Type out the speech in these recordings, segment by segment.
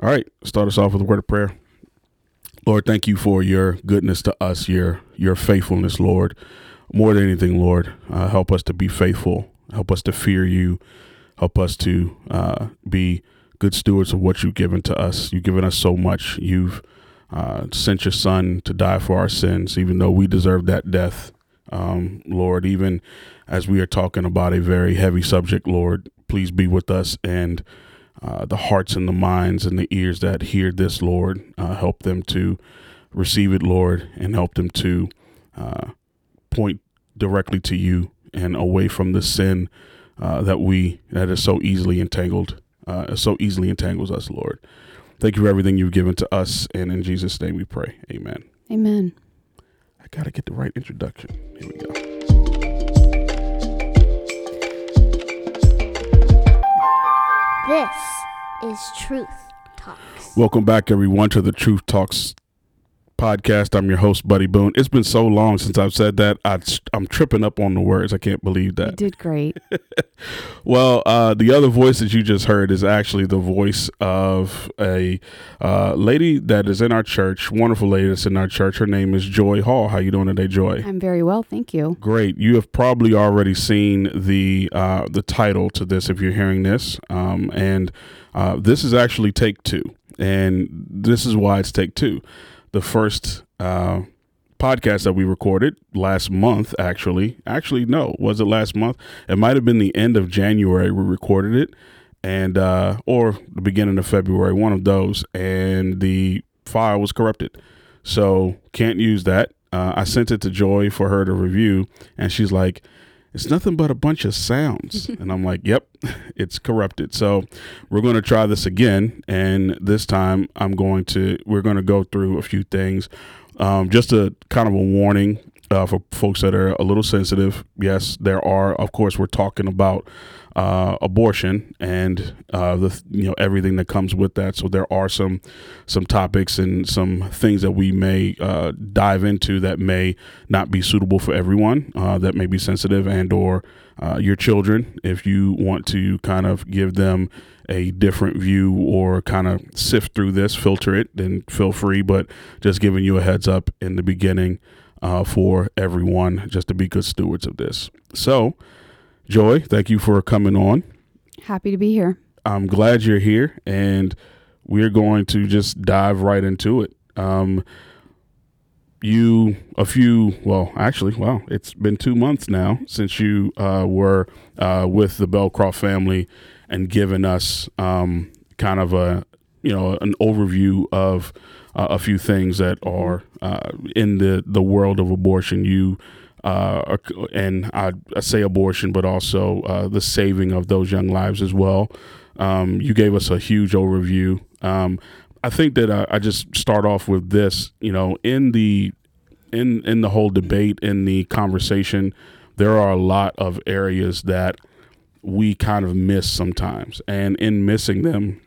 All right, start us off with a word of prayer. Lord, thank you for your goodness to us, your your faithfulness, Lord. More than anything, Lord, uh, help us to be faithful. Help us to fear you. Help us to uh, be good stewards of what you've given to us. You've given us so much. You've uh, sent your son to die for our sins, even though we deserve that death. Um, Lord, even as we are talking about a very heavy subject, Lord, please be with us and uh, the hearts and the minds and the ears that hear this, Lord. Uh, help them to receive it, Lord, and help them to uh, point directly to you and away from the sin uh, that we that is so easily entangled, uh, so easily entangles us, Lord. Thank you for everything you've given to us, and in Jesus' name we pray. Amen. Amen. I gotta get the right introduction. Here we go. This is Truth Talks. Welcome back, everyone, to the Truth Talks podcast. I'm your host, Buddy Boone. It's been so long since I've said that. I, am tripping up on the words. I can't believe that. You did great. Well, uh, the other voice that you just heard is actually the voice of a uh, lady that is in our church. Wonderful lady that's in our church. Her name is Joy Hall. How you doing today, Joy? I'm very well, thank you. Great. You have probably already seen the uh, the title to this if you're hearing this, um, and uh, this is actually take two, and this is why it's take two. The first uh, podcast that we recorded last month, actually, actually no, was it last month? It might have been the end of January we recorded it, and uh, or the beginning of February, one of those, and the file was corrupted, so can't use that. Uh, I sent it to Joy for her to review, and she's like, "It's nothing but a bunch of sounds," and I'm like, "Yep, it's corrupted." So we're going to try this again, and this time I'm going to we're going to go through a few things. Um, just a kind of a warning uh, for folks that are a little sensitive. Yes, there are. Of course, we're talking about uh, abortion and uh, the you know everything that comes with that. So there are some some topics and some things that we may uh, dive into that may not be suitable for everyone. Uh, that may be sensitive and or uh, your children. If you want to kind of give them a different view or kind of sift through this, filter it, then feel free. But just giving you a heads up in the beginning uh, for everyone, just to be good stewards of this. So, Joy, thank you for coming on. Happy to be here. I'm glad you're here, and we're going to just dive right into it. Um, you, a few, well, actually, well, it's been two months now since you uh, were uh, with the Belcroft family and given us um, kind of a, you know, an overview of uh, a few things that are uh, in the the world of abortion. You uh, and I, I say abortion, but also uh, the saving of those young lives as well. Um, you gave us a huge overview. Um, I think that I, I just start off with this. You know, in the in in the whole debate in the conversation, there are a lot of areas that we kind of miss sometimes, and in missing them,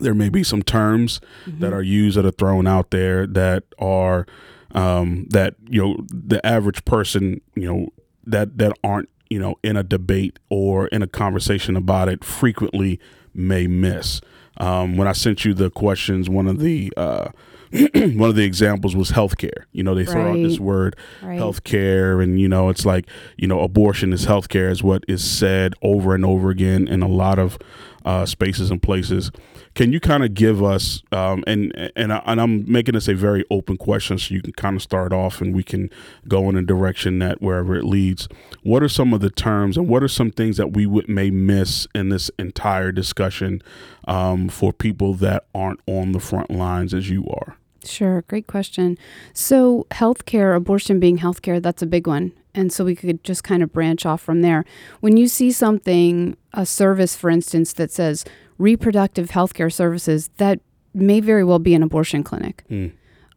there may be some terms that are used that are thrown out there that are um, that you know the average person you know that that aren't you know in a debate or in a conversation about it frequently may miss. Um, when I sent you the questions, one of the uh, one of the examples was healthcare. You know, they throw out this word Right. healthcare, and you know, it's like you know, abortion is healthcare is what is said over and over again in a lot of uh, spaces and places. Can you kind of give us, um, and and, I, and I'm making this a very open question, so you can kind of start off, and we can go in a direction that wherever it leads. What are some of the terms, and what are some things that we would may miss in this entire discussion um, for people that aren't on the front lines as you are? Sure, great question. So, healthcare, abortion being healthcare, that's a big one. And so we could just kind of branch off from there. When you see something, a service, for instance, that says reproductive healthcare services, that may very well be an abortion clinic. Mm.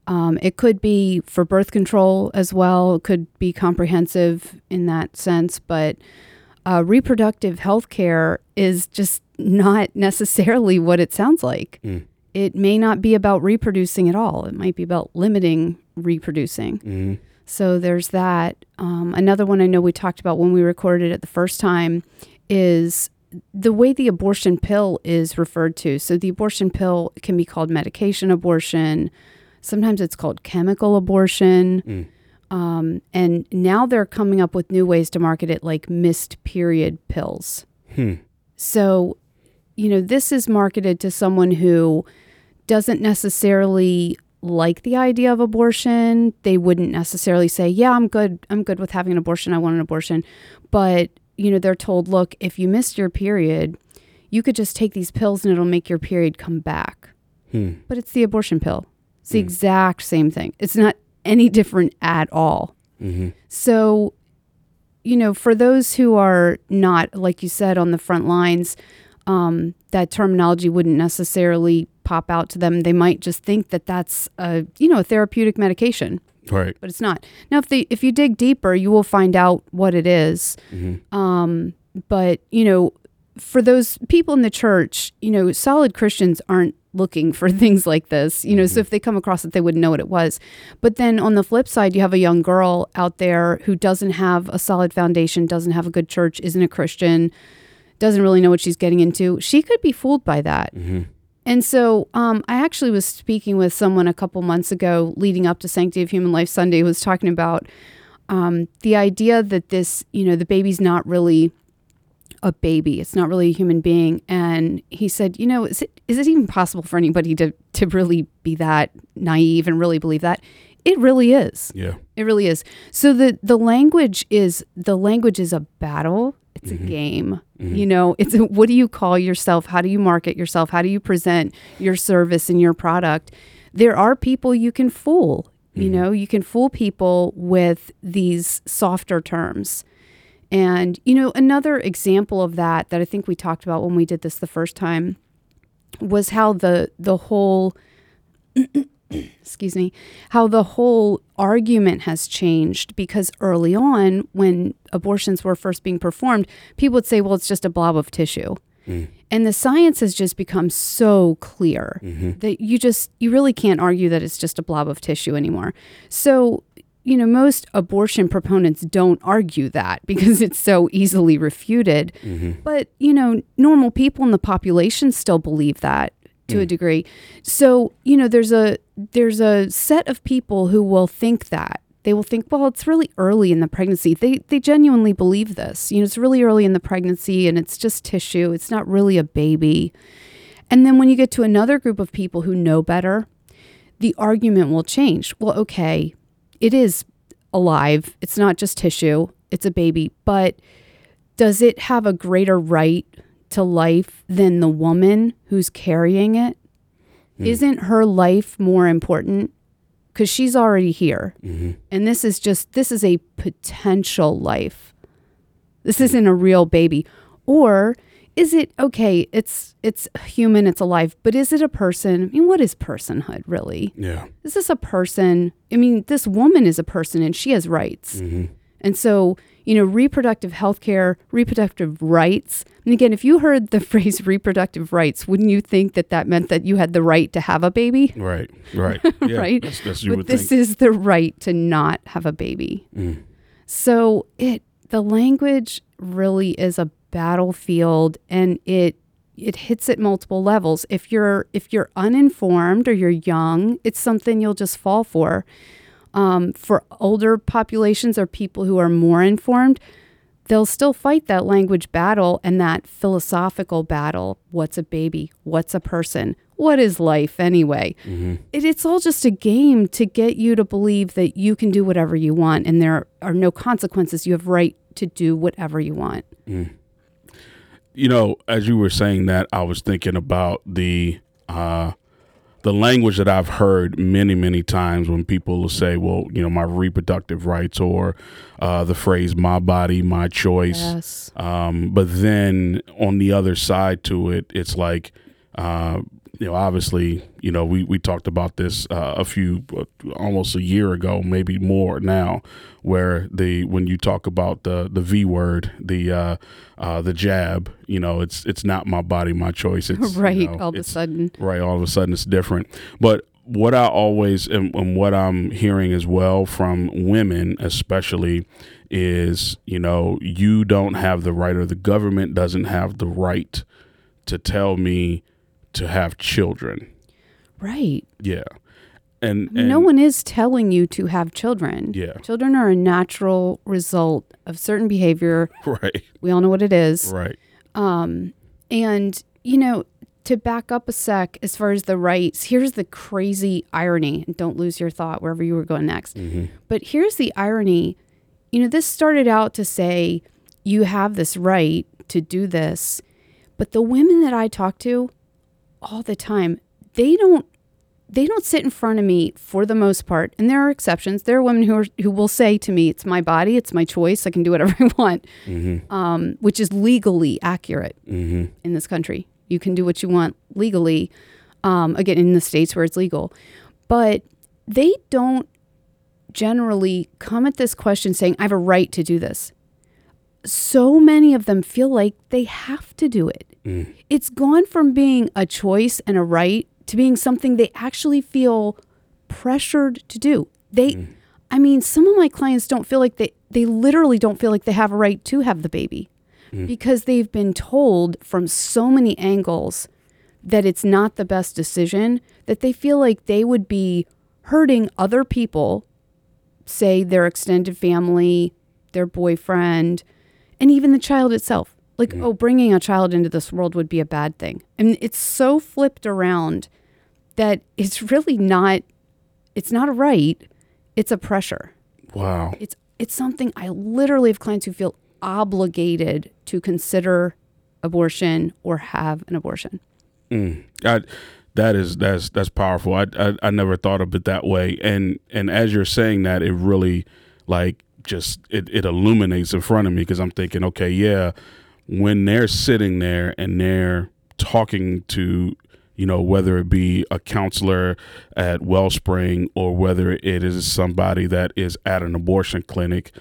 Um, it could be for birth control as well. It could be comprehensive in that sense, but uh, reproductive health care is just not necessarily what it sounds like. Mm. It may not be about reproducing at all. It might be about limiting reproducing. Mm. So there's that. Um, another one I know we talked about when we recorded it the first time is the way the abortion pill is referred to. So the abortion pill can be called medication abortion. Sometimes it's called chemical abortion. Mm. Um, and now they're coming up with new ways to market it, like missed period pills. Hmm. So, you know, this is marketed to someone who doesn't necessarily like the idea of abortion. They wouldn't necessarily say, "Yeah, I'm good. I'm good with having an abortion. I want an abortion." But, you know, they're told, "Look, if you missed your period, you could just take these pills and it'll make your period come back." Hmm. But it's the abortion pill. It's the exact same thing. It's not any different at all. hmm So, you know, for those who are not, like you said, on the front lines, um, that terminology wouldn't necessarily pop out to them. They might just think that that's a, you know, a therapeutic medication, Right. but it's not. Now, if they if you dig deeper, you will find out what it is. hmm Um, but you know, for those people in the church, you know, solid Christians aren't looking for things like this. You know, so if they come across it, they wouldn't know what it was. But then on the flip side, you have a young girl out there who doesn't have a solid foundation, doesn't have a good church, isn't a Christian, doesn't really know what she's getting into. She could be fooled by that. hmm And so um, I actually was speaking with someone a couple months ago leading up to Sanctity of Human Life Sunday who was talking about um, the idea that this, you know, the baby's not really a baby. It's not really a human being. And he said, you know, is it, is it even possible for anybody to, to really be that naive and really believe that? It really is. Yeah. It really is. So the the language is the language is a battle. It's a mm-hmm. game. Mm-hmm. You know, it's a, what do you call yourself? How do you market yourself? How do you present your service and your product? There are people you can fool. You mm-hmm. know, you can fool people with these softer terms. And you know, another example of that that I think we talked about when we did this the first time was how the the whole excuse me, how the whole argument has changed because early on, when abortions were first being performed, people would say, well, it's just a blob of tissue. Mm. And the science has just become so clear mm-hmm. that you just, you really can't argue that it's just a blob of tissue anymore. So, you know, most abortion proponents don't argue that because it's so easily refuted. Mm-hmm. But, you know, normal people in the population still believe that to a mm. degree. So, you know, there's a there's a set of people who will think that. They will think, well, it's really early in the pregnancy. They they genuinely believe this. You know, it's really early in the pregnancy and it's just tissue. It's not really a baby. And then when you get to another group of people who know better, the argument will change. Well, okay, it is alive. It's not just tissue. It's a baby, but does it have a greater right to life than the woman who's carrying it? Hmm. Isn't her life more important? Because she's already here. Mm-hmm. And this is just, this is a potential life. This isn't a real baby. Or is it okay, it's it's human, it's alive, but is it a person? I mean, what is personhood really? Yeah. Is this a person? I mean, this woman is a person and she has rights. Mm-hmm. And so, you know, reproductive health care, reproductive rights. And again, if you heard the phrase reproductive rights, wouldn't you think that that meant that you had the right to have a baby? Right. Right. Yeah. Right. That's, that's but this think. is the right to not have a baby. Mm. So it the language really is a battlefield and it it hits at multiple levels. If you're if you're uninformed or you're young, it's something you'll just fall for. Um, for older populations or people who are more informed, they'll still fight that language battle and that philosophical battle. What's a baby? What's a person? What is life anyway? It, it's all just a game to get you to believe that you can do whatever you want and there are no consequences. You have right to do whatever you want. you know, as you were saying that, I was thinking about the uh, the language that I've heard many, many times when people will say, "Well, you know, my reproductive rights," or uh, the phrase "my body, my choice." Yes. Um, but then on the other side to it, it's like, uh, you know, obviously, you know, we, we talked about this uh, a few, almost a year ago, maybe more now, where the when you talk about the the V word, the uh, uh, the jab, you know, it's it's not my body, my choice. It's you right. know, all of a sudden. right all of a sudden it's different but what i always and, and what i'm hearing as well from women especially is, you know, you don't have the right or the government doesn't have the right to tell me to have children. Right. Yeah. And, mean, no one is telling you to have children. Yeah. Children are a natural result of certain behavior. Right. We all know what it is. Right. Um, and, you know, to back up a sec, as far as the rights, here's the crazy irony. And don't lose your thought wherever you were going next. Mm-hmm. But here's the irony. You know, this started out to say you have this right to do this. But the women that I talk to all the time, they don't they don't sit in front of me for the most part. And there are exceptions. There are women who are who will say to me, "It's my body, it's my choice. I can do whatever I want," Mm-hmm. um, which is legally accurate Mm-hmm. in this country. You can do what you want legally, um, again, in the states where it's legal. But they don't generally come at this question saying, I have a right to do this. So many of them feel like they have to do it. Mm. It's gone from being a choice and a right to being something they actually feel pressured to do. They, I mean, some of my clients don't feel like they, they literally don't feel like they have a right to have the baby because they've been told from so many angles that it's not the best decision that they feel like they would be hurting other people, say their extended family, their boyfriend, and even the child itself. Like, oh, bringing a child into this world would be a bad thing. And it's so flipped around that it's really not it's not a right, it's a pressure. Wow. It's it's something I literally have clients who feel obligated to consider abortion or have an abortion. Mm. I, that is that's that's powerful. I, I I never thought of it that way. And and as you're saying that, it really like just it, it illuminates in front of me because I'm thinking, okay, yeah, when they're sitting there and they're talking to you know whether it be a counselor at Wellspring or whether it is somebody that is at an abortion clinic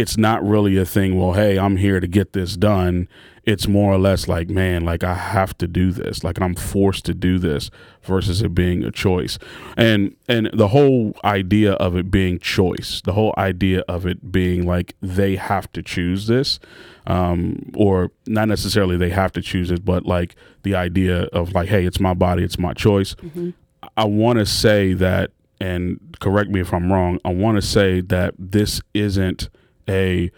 it's not really a thing well hey i'm here to get this done. It's more or less like man like i have to do this. Like i'm forced to do this versus it being a choice. And and the whole idea of it being choice the whole idea of it being like they have to choose this um or not necessarily they have to choose it but like the idea of like hey it's my body it's my choice. I want to say that, and correct me if I'm wrong. I want to say that this isn't a,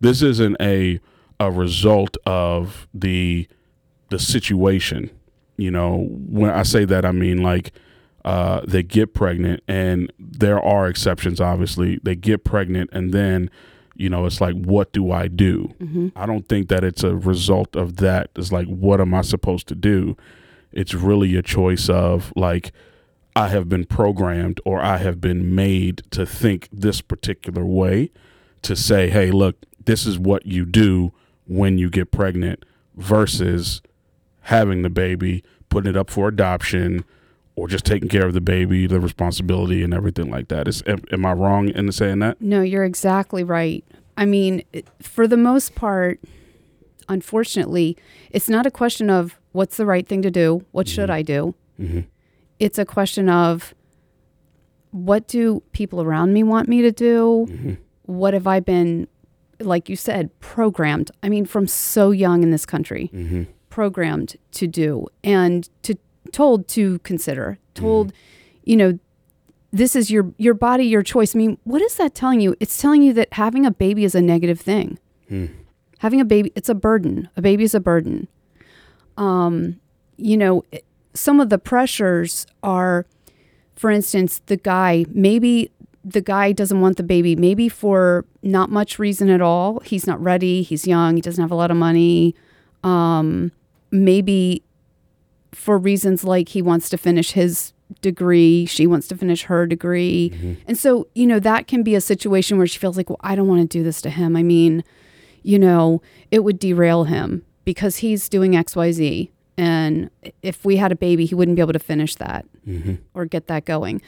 this isn't a, a result of the, the situation. You know, when I say that, I mean like, uh, they get pregnant, and there are exceptions. Obviously, they get pregnant, and then, you know, it's like, what do I do? I don't think that it's a result of that. It's like, what am I supposed to do? It's really a choice of like, I have been programmed or I have been made to think this particular way to say, hey, look, this is what you do when you get pregnant versus having the baby, putting it up for adoption, or just taking care of the baby, the responsibility and everything like that. Is am, am I wrong in saying that? No, you're exactly right. I mean, for the most part, unfortunately, it's not a question of what's the right thing to do, what should I do? Mm-hmm. It's a question of what do people around me want me to do? Mm-hmm. What have I been, like you said, programmed? I mean, from so young in this country, Mm-hmm. programmed to do and to told to consider, told, you know, this is your your body, your choice. I mean, what is that telling you? It's telling you that having a baby is a negative thing. Having a baby, it's a burden. A baby is a burden. Um, you know, some of the pressures are, for instance, the guy. Maybe the guy doesn't want the baby. Maybe for not much reason at all. He's not ready. He's young. He doesn't have a lot of money. Um, maybe for reasons like he wants to finish his degree, she wants to finish her degree. And so, you know, that can be a situation where she feels like, well, I don't want to do this to him. I mean, you know, it would derail him because he's doing XYZ. And if we had a baby, he wouldn't be able to finish that or get that going.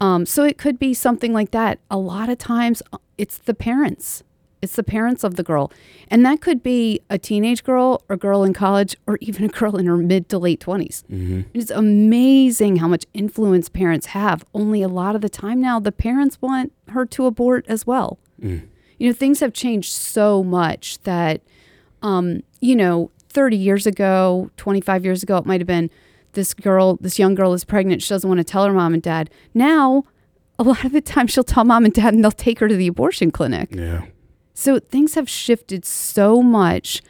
Um, so it could be something like that. A lot of times uh, it's the parents. It's the parents of the girl. And that could be a teenage girl, a girl in college, or even a girl in her mid to late 20s. And It's amazing how much influence parents have. Only a lot of the time now, the parents want her to abort as well. You You know, things have changed so much that, um, you know, 30 years ago, 25 years ago, it might have been this girl, this young girl is pregnant. She doesn't want to tell her mom and dad. Now, a lot of the time, she'll tell mom and dad and they'll take her to the abortion clinic. Yeah. So things have shifted so much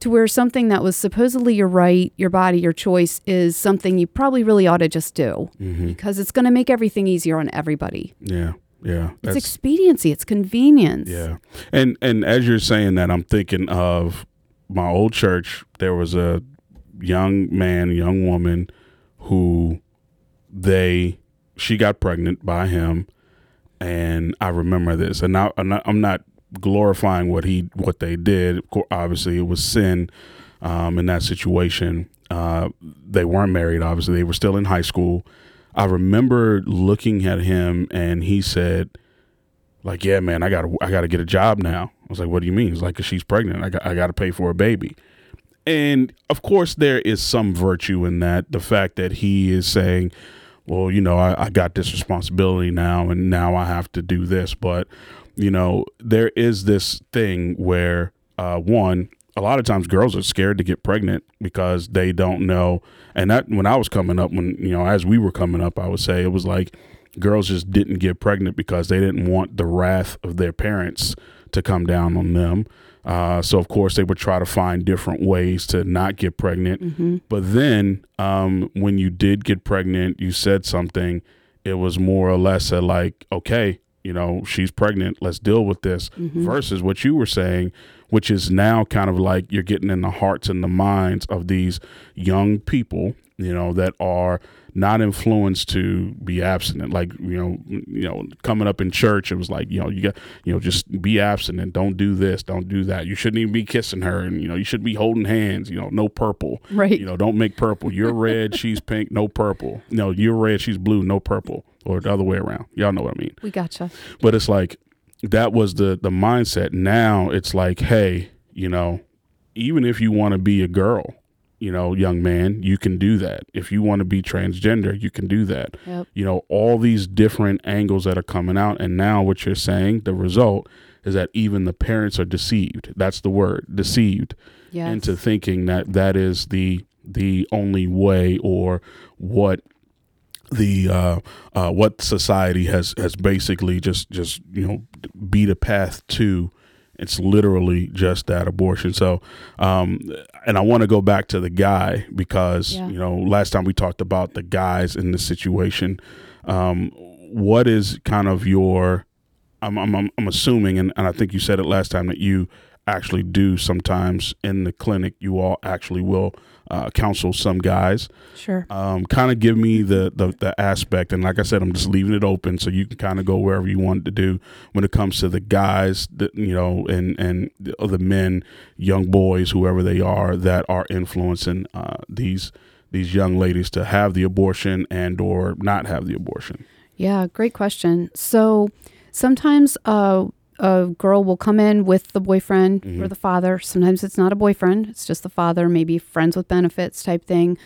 to where something that was supposedly your right, your body, your choice is something you probably really ought to just do Mm-hmm. because it's going to make everything easier on everybody. Yeah. Yeah. It's expediency, it's convenience. Yeah. And and as you're saying that, I'm thinking of my old church. There was a young man, young woman who they she got pregnant by him, and I remember this. And now I'm not, I'm not glorifying what he what they did. Obviously, it was sin um, in that situation. Uh, they weren't married. Obviously, they were still in high school. I remember looking at him, and he said, "Like, yeah, man, I got to I got to get a job now." I was like, "What do you mean?" He's like, "Cause she's pregnant. I got I got to pay for a baby." And of course, there is some virtue in that. The fact that he is saying, well, you know, I, I got this responsibility now, and now I have to do this. But, you know, there is this thing where, uh, one, a lot of times girls are scared to get pregnant because they don't know. And that, when I was coming up, when, you know, as we were coming up, I would say it was like girls just didn't get pregnant because they didn't want the wrath of their parents to come down on them. Uh, so of course they would try to find different ways to not get pregnant. Mm-hmm. But then um, when you did get pregnant, you said something. It was more or less a like, okay, you know, she's pregnant. Let's deal with this. Mm-hmm. Versus what you were saying, which is now kind of like you're getting in the hearts and the minds of these young people, you know, that are not influenced to be abstinent. Like you know, you know, coming up in church, it was like you know, you got you know, just be abstinent. Don't do this. Don't do that. You shouldn't even be kissing her, and you know, you should be holding hands. You know, no purple. Right. You know, don't make purple. You're red, she's pink. No purple. No, you're red, she's blue. No purple, or the other way around. Y'all know what I mean. We gotcha. But it's like that was the the mindset. Now it's like, hey, you know, even if you want to be a girl, you know, young man, you can do that. If you want to be transgender, you can do that. Yep. You know, all these different angles that are coming out. And now what you're saying, the result is that even the parents are deceived. That's the word, deceived Yes. into thinking that that is the the only way or what the uh, uh, what society has has basically just just you know beat a path to. It's literally just that abortion. So, um, and I want to go back to the guy because Yeah. you know last time we talked about the guys in the situation. Um, what is kind of your? I'm I'm I'm, I'm assuming, and, and I think you said it last time that you actually do sometimes in the clinic. You all actually will uh, counsel some guys sure. um, kind of give me the, the the aspect and like i said i'm just leaving it open so you can kind of go wherever you want to do when it comes to the guys that you know and and the other men young boys whoever they are that are influencing uh, these these young ladies to have the abortion and or not have the abortion Yeah, great question. So sometimes uh, a girl will come in with the boyfriend or Mhm. the father. Sometimes it's not a boyfriend, it's just the father, maybe friends with benefits type thing.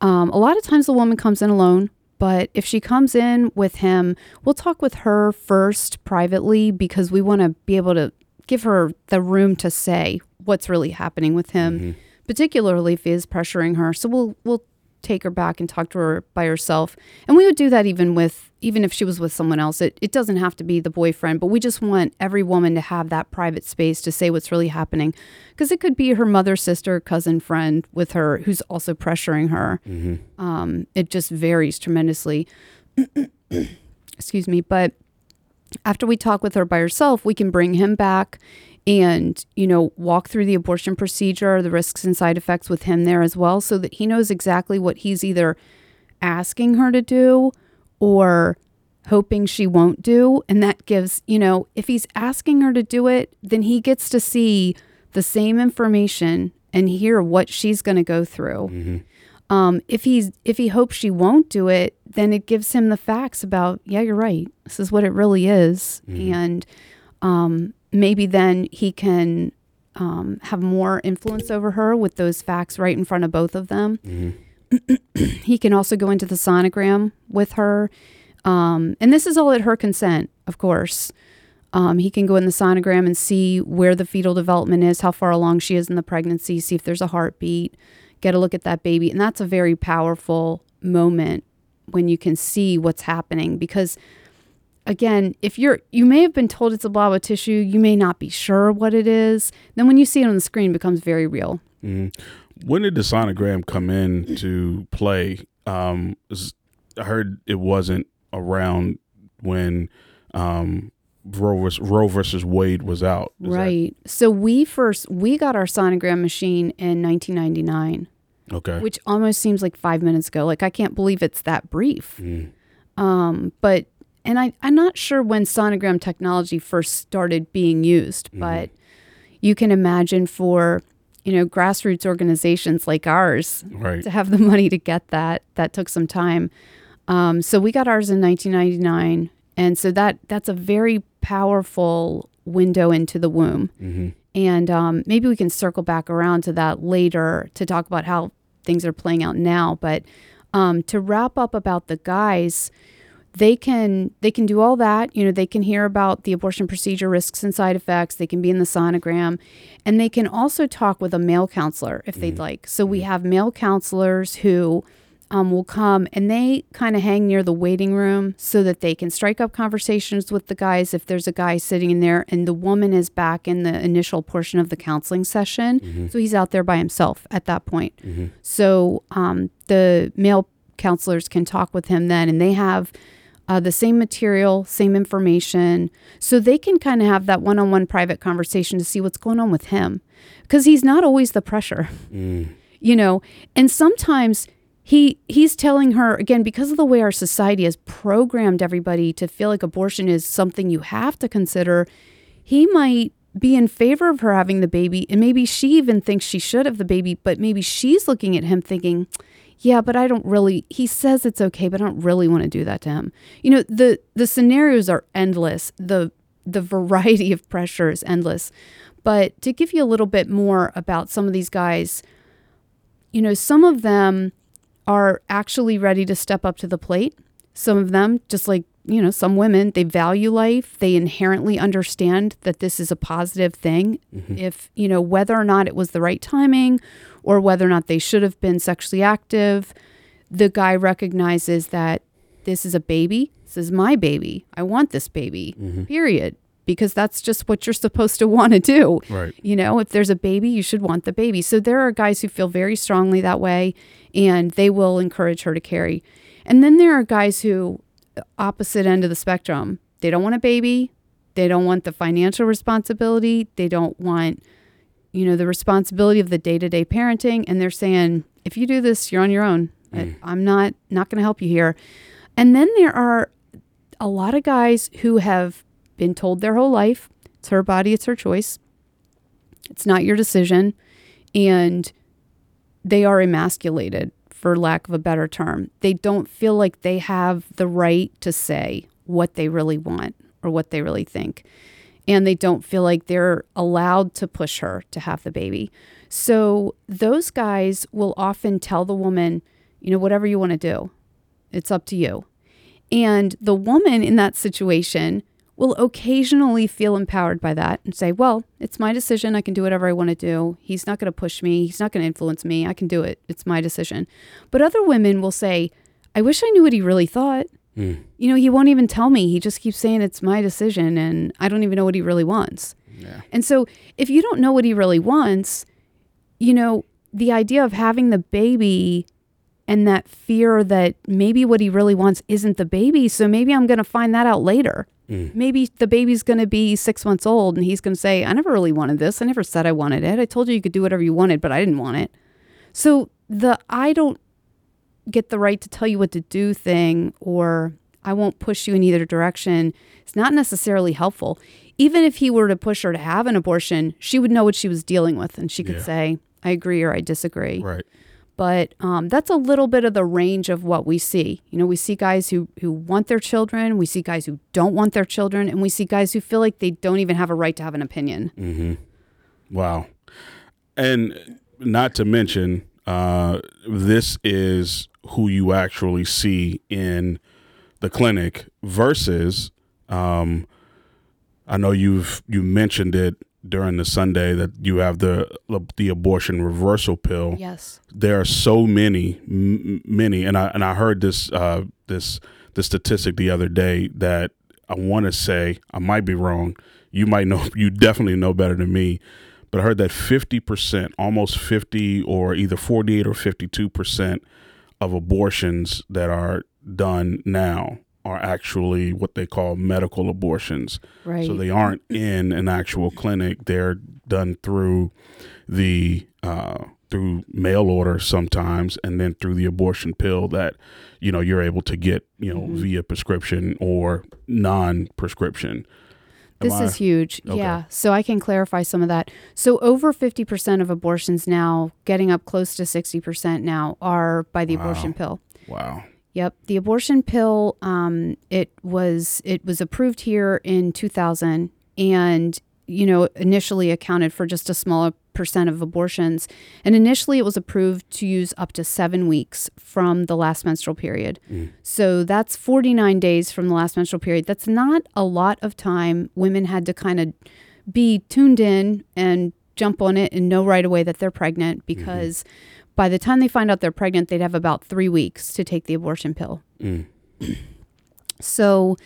Um, a lot of times the woman comes in alone, but if she comes in with him, we'll talk with her first privately because we want to be able to give her the room to say what's really happening with him Mhm. particularly if he is pressuring her. So we'll we'll take her back and talk to her by herself. And we would do that even with even if she was with someone else. It it doesn't have to be the boyfriend, but we just want every woman to have that private space to say what's really happening. Because it could be her mother, sister, cousin, friend with her who's also pressuring her. Mhm. Um, it just varies tremendously. Excuse me. But after we talk with her by herself, we can bring him back and, you know, walk through the abortion procedure, the risks and side effects with him there as well, so that he knows exactly what he's either asking her to do or hoping she won't do. And that gives, you know, if he's asking her to do it, then he gets to see the same information and hear what she's going to go through. Mhm. Um, if he's if he hopes she won't do it, then it gives him the facts about yeah, you're right. This is what it really is, Mhm. and um, maybe then he can um, have more influence over her with those facts right in front of both of them. Mhm. He can also go into the sonogram with her, um, and this is all at her consent, of course. Um, he can go in the sonogram and see where the fetal development is, how far along she is in the pregnancy, see if there's a heartbeat, get a look at that baby. And that's a very powerful moment when you can see what's happening because again, if you're you may have been told it's a blob of tissue, you may not be sure what it is. Then when you see it on the screen, it becomes very real. Mm. When did the sonogram come in to play? Um, I heard it wasn't around when um, Roe versus, Roe versus Wade was out. Is right. That- so we first we got our sonogram machine in 1999. Okay. Which almost seems like five minutes ago. Like I can't believe it's that brief. Mm. Um, but and I, I'm not sure when sonogram technology first started being used, mm. but you can imagine for you know grassroots organizations like ours right. to have the money to get that that took some time. Um, so we got ours in 1999, and so that that's a very powerful window into the womb. Mm-hmm. And um, maybe we can circle back around to that later to talk about how things are playing out now. But um, to wrap up about the guys, they can they can do all that. You know, they can hear about the abortion procedure risks and side effects. They can be in the sonogram, and they can also talk with a male counselor if they'd mm-hmm. like. So we mm-hmm. have male counselors who um, will come and they kind of hang near the waiting room so that they can strike up conversations with the guys if there's a guy sitting in there and the woman is back in the initial portion of the counseling session. Mm-hmm. So he's out there by himself at that point. Mm-hmm. So um, the male counselors can talk with him then and they have uh, the same material, same information. So they can kind of have that one on one private conversation to see what's going on with him because he's not always the pressure. Mm. You know, and sometimes he he's telling her again because of the way our society has programmed everybody to feel like abortion is something you have to consider he might be in favor of her having the baby and maybe she even thinks she should have the baby but maybe she's looking at him thinking yeah but i don't really he says it's okay but i don't really want to do that to him. You know the the scenarios are endless. The the variety of pressure is endless. But to give you a little bit more about some of these guys you know some of them are actually ready to step up to the plate. Some of them, just like, you know, some women, they value life. They inherently understand that this is a positive thing. Mm-hmm. If, you know, whether or not it was the right timing or whether or not they should have been sexually active, the guy recognizes that this is a baby. This is my baby. I want this baby, mm-hmm. period because that's just what you're supposed to want to do. Right. You know, if there's a baby, you should want the baby. So there are guys who feel very strongly that way and they will encourage her to carry. And then there are guys who opposite end of the spectrum. They don't want a baby. They don't want the financial responsibility. They don't want you know the responsibility of the day-to-day parenting and they're saying if you do this you're on your own. Mm. I'm not not going to help you here. And then there are a lot of guys who have been told their whole life it's her body, it's her choice. It's not your decision. And they are emasculated, for lack of a better term. They don't feel like they have the right to say what they really want or what they really think. And they don't feel like they're allowed to push her to have the baby. So those guys will often tell the woman, you know, whatever you want to do, it's up to you. And the woman in that situation will occasionally feel empowered by that and say, Well, it's my decision. I can do whatever I want to do. He's not going to push me. He's not going to influence me. I can do it. It's my decision. But other women will say, I wish I knew what he really thought. Mm. You know, he won't even tell me. He just keeps saying it's my decision and I don't even know what he really wants. Yeah. And so if you don't know what he really wants, you know, the idea of having the baby and that fear that maybe what he really wants isn't the baby. So maybe I'm going to find that out later. Mm. Maybe the baby's going to be six months old and he's going to say, I never really wanted this. I never said I wanted it. I told you you could do whatever you wanted, but I didn't want it. So the I don't get the right to tell you what to do thing or I won't push you in either direction It's not necessarily helpful. Even if he were to push her to have an abortion, she would know what she was dealing with and she could yeah. say, I agree or I disagree. Right but um, that's a little bit of the range of what we see. You know, we see guys who who want their children, we see guys who don't want their children, and we see guys who feel like they don't even have a right to have an opinion. Mm-hmm. Wow, and not to mention, uh, this is who you actually see in the clinic versus um, I know you've you mentioned it during the Sunday that you have the the abortion reversal pill. Yes. There are so many, m- many, and I and I heard this uh, this the statistic the other day that I want to say I might be wrong. You might know. You definitely know better than me. But I heard that fifty percent, almost fifty, or either forty-eight or fifty-two percent of abortions that are done now are actually what they call medical abortions. Right. So they aren't in an actual clinic. They're done through the uh, through mail order sometimes, and then through the abortion pill that you know you're able to get you know Mhm. via prescription or non-prescription. Am This I- is huge. Okay. Yeah. So I can clarify some of that. So over 50% of abortions now, getting up close to 60% now, are by the Wow. abortion pill. wow. Yep, the abortion pill. Um, it was it was approved here in 2000, and you know initially accounted for just a small percent of abortions. And initially, it was approved to use up to seven weeks from the last menstrual period. Mm. So that's 49 days from the last menstrual period. That's not a lot of time. Women had to kind of be tuned in and jump on it and know right away that they're pregnant because by the time they find out they're pregnant, they'd have about three weeks to take the abortion pill. Mm. So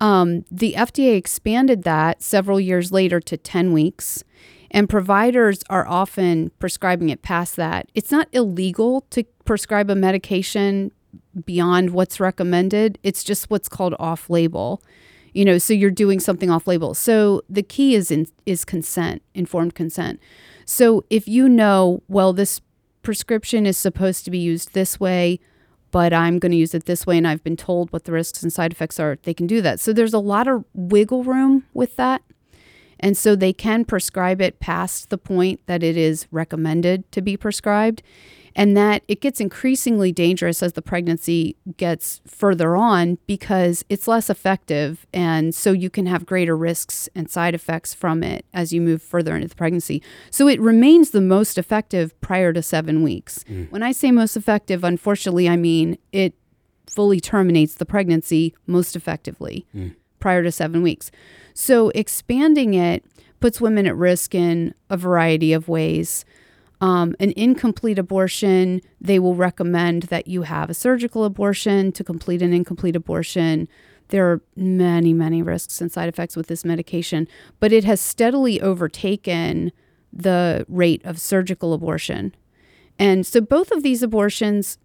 um, the FDA expanded that several years later to 10 weeks. And providers are often prescribing it past that. It's not illegal to prescribe a medication beyond what's recommended. It's just what's called off label. You know, so you're doing something off label. So the key is in is consent, informed consent. So if you know, well, this prescription is supposed to be used this way, but I'm going to use it this way and I've been told what the risks and side effects are, they can do that. So there's a lot of wiggle room with that. And so they can prescribe it past the point that it is recommended to be prescribed. And that it gets increasingly dangerous as the pregnancy gets further on because it's less effective. And so you can have greater risks and side effects from it as you move further into the pregnancy. So it remains the most effective prior to seven weeks. Mm. When I say most effective, unfortunately, I mean it fully terminates the pregnancy most effectively mm. prior to seven weeks. So expanding it puts women at risk in a variety of ways. Um, an incomplete abortion, they will recommend that you have a surgical abortion to complete an incomplete abortion. There are many, many risks and side effects with this medication, but it has steadily overtaken the rate of surgical abortion. And so both of these abortions,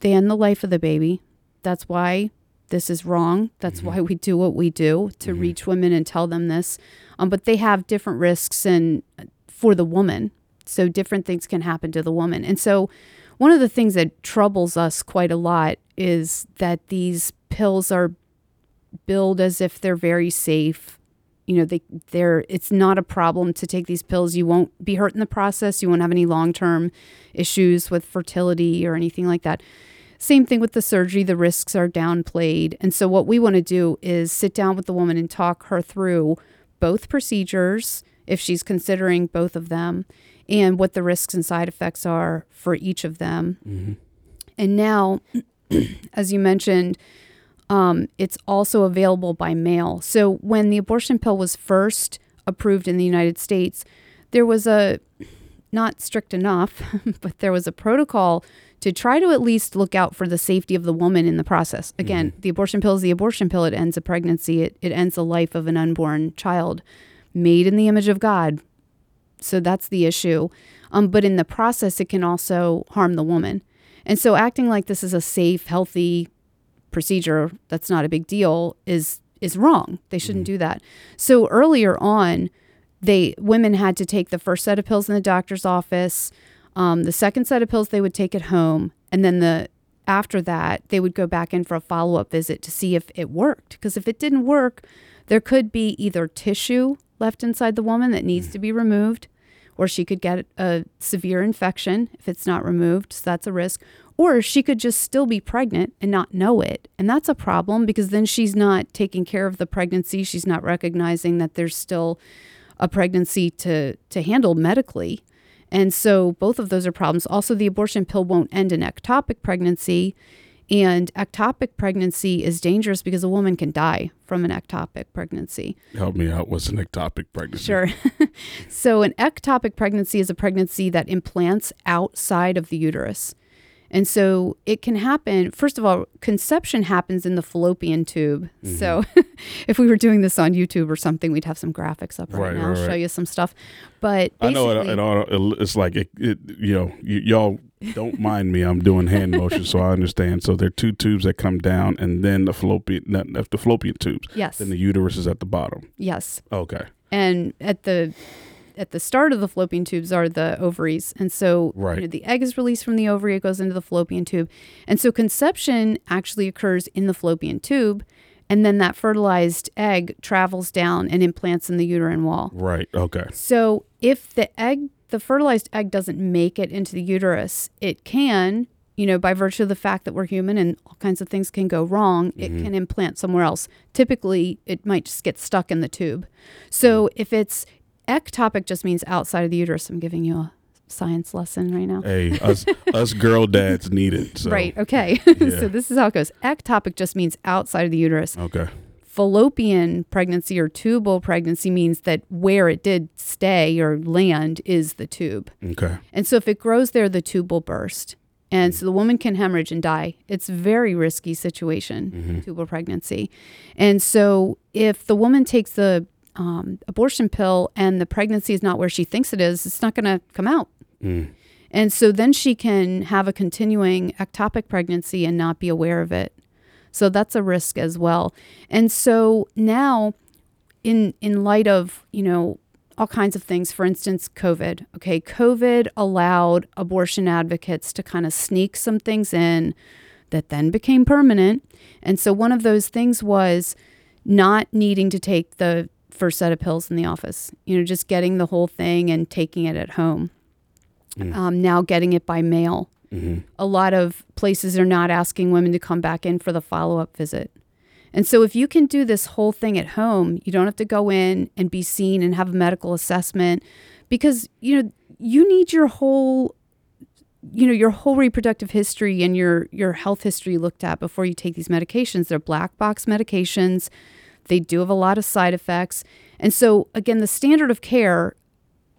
they end the life of the baby. That's why this is wrong. That's why we do what we do to reach women and tell them this. Um, but they have different risks and for the woman. So different things can happen to the woman. And so one of the things that troubles us quite a lot is that these pills are billed as if they're very safe. You know, they they're it's not a problem to take these pills. You won't be hurt in the process. You won't have any long-term issues with fertility or anything like that. Same thing with the surgery, the risks are downplayed. And so, what we want to do is sit down with the woman and talk her through both procedures, if she's considering both of them, and what the risks and side effects are for each of them. And now, as you mentioned, um, it's also available by mail. So, when the abortion pill was first approved in the United States, there was a not strict enough, but there was a protocol to try to at least look out for the safety of the woman in the process. Again, the abortion pill is the abortion pill. It ends a pregnancy, it, it ends the life of an unborn child made in the image of God. So that's the issue. Um, but in the process, it can also harm the woman. And so acting like this is a safe, healthy procedure that's not a big deal is is wrong. They shouldn't do that. So earlier on, they women had to take the first set of pills in the doctor's office. Um, the second set of pills they would take at home, and then the after that they would go back in for a follow up visit to see if it worked. Because if it didn't work, there could be either tissue left inside the woman that needs mm. to be removed, or she could get a severe infection if it's not removed. So that's a risk. Or she could just still be pregnant and not know it. And that's a problem because then she's not taking care of the pregnancy. She's not recognizing that there's still a pregnancy to, to handle medically. And so both of those are problems. Also, the abortion pill won't end an ectopic pregnancy. And ectopic pregnancy is dangerous because a woman can die from an ectopic pregnancy. Help me out. What's an ectopic pregnancy? Sure. so, an ectopic pregnancy is a pregnancy that implants outside of the uterus. And so it can happen. First of all, conception happens in the fallopian tube. Mm-hmm. So if we were doing this on YouTube or something, we'd have some graphics up right, Right, now, right, show right. you some stuff. But I know it, it, it, it's like it, it you know y- y'all don't mind me I'm doing hand motions so I understand. So there are two tubes that come down and then the fallopian the fallopian tubes. Yes, then the uterus is at the bottom. Yes. okay. And at the at the start of the fallopian tubes are the ovaries. And so Right. you know, the egg is released from the ovary it goes into the fallopian tube. And so conception actually occurs in the fallopian tube and then that fertilized egg travels down and implants in the uterine wall. Right okay. So if the egg the fertilized egg doesn't make it into the uterus it can you know by virtue of the fact that we're human and all kinds of things can go wrong it mm-hmm. can implant somewhere else. Typically it might just get stuck in the tube. So if it's ectopic just means outside of the uterus i'm giving you a science lesson right now hey us us girl dads need it so right okay Yeah. so this is how it goes ectopic just means outside of the uterus okay fallopian pregnancy or tubal pregnancy means that where it did stay or land is the tube okay and so if it grows there, the tube will burst. And so the woman can hemorrhage and die. It's a very risky situation, tubal pregnancy. And so if the woman takes the um, abortion pill and the pregnancy is not where she thinks it is, it's not going to come out. Mm. And so then she can have a continuing ectopic pregnancy and not be aware of it. So that's a risk as well. And so now in in light of, you know, all kinds of things, for instance, COVID. Okay, COVID allowed abortion advocates to kind of sneak some things in that then became permanent. And so one of those things was not needing to take the first set of pills in the office, you know, just getting the whole thing and taking it at home. Um, now getting it by mail. hmm A lot of places are not asking women to come back in for the follow up visit. And so, if you can do this whole thing at home, you don't have to go in and be seen and have a medical assessment because, you know, you need your whole you know your whole reproductive history and your your health history looked at before you take these medications. They're black box medications. They do have a lot of side effects. And so again the standard of care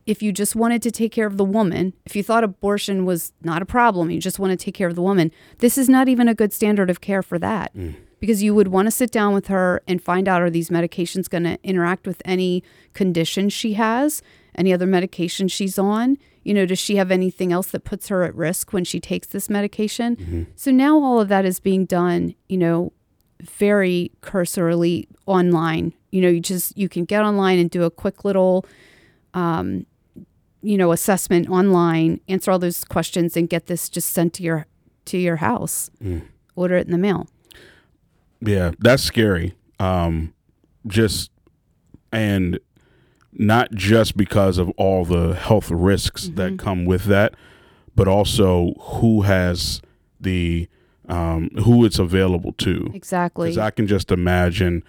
if you just wanted to take care of the woman if you thought abortion was not a problem you just want to take care of the woman this is not even a good standard of care for that. Because you would want to sit down with her and find out are these medications going to interact with any condition she has any other medication she's on? You know does she have anything else that puts her at risk when she takes this medication? So now all of that is being done you know very cursorily online. You know you just you can get online and do a quick little um, you know assessment online answer all those questions and get this just sent to your to your house Mm. order it in the mail Yeah, that's scary. Um, just and not just because of all the health risks that come with that, but also who has the um, who it's available to. exactly Because I can just imagine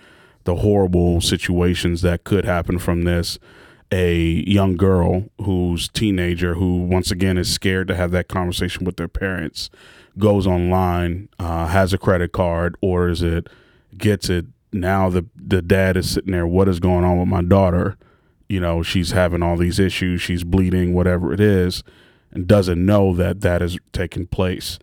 the horrible situations that could happen from this. A young girl who's teenager who once again is scared to have that conversation with their parents goes online, uh, has a credit card, orders it, gets it. Now the the dad is sitting there. What is going on with my daughter? You know, she's having all these issues. She's bleeding, whatever it is, and doesn't know that that is taking place.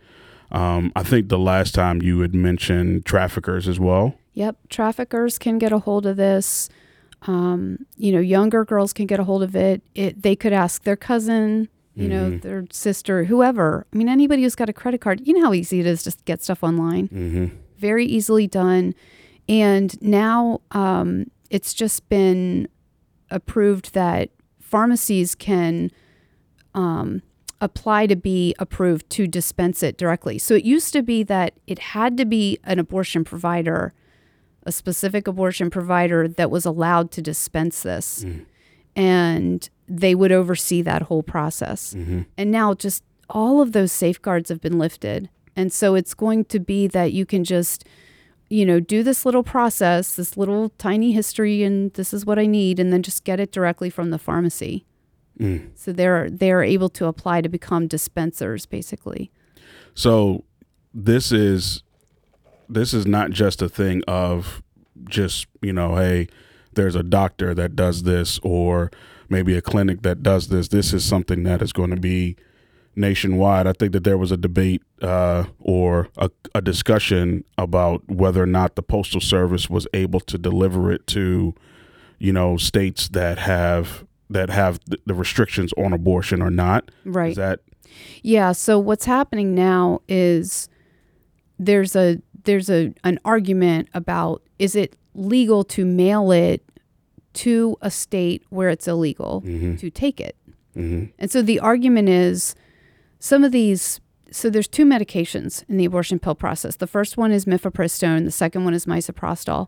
Um, I think the last time you had mentioned traffickers as well. Yep, traffickers can get a hold of this. Um, you know, younger girls can get a hold of it. It they could ask their cousin, you know, Mhm. their sister, whoever. I mean, anybody who's got a credit card. You know how easy it is to get stuff online. Mm-hmm. Very easily done. And now um, it's just been approved that pharmacies can um, apply to be approved to dispense it directly. So it used to be that it had to be an abortion provider, a specific abortion provider that was allowed to dispense this. And they would oversee that whole process. Mm-hmm. And now just all of those safeguards have been lifted. And so it's going to be that you can just, you know, do this little process, this little tiny history, and this is what I need, and then just get it directly from the pharmacy. Mm. So they're they're able to apply to become dispensers, basically. So this is this is not just a thing of just you know, hey, there's a doctor that does this, or maybe a clinic that does this. This is something that is going to be nationwide. I think that there was a debate uh, or a, a discussion about whether or not the postal service was able to deliver it to, you know, states that have that have the restrictions on abortion or not. Right. Is that Yeah. So what's happening now is there's a there's a an argument about is it legal to mail it to a state where it's illegal mm-hmm, to take it. mm-hmm, And so the argument is some of these so there's two medications in the abortion pill process. The first one is mifepristone, the second one is misoprostol.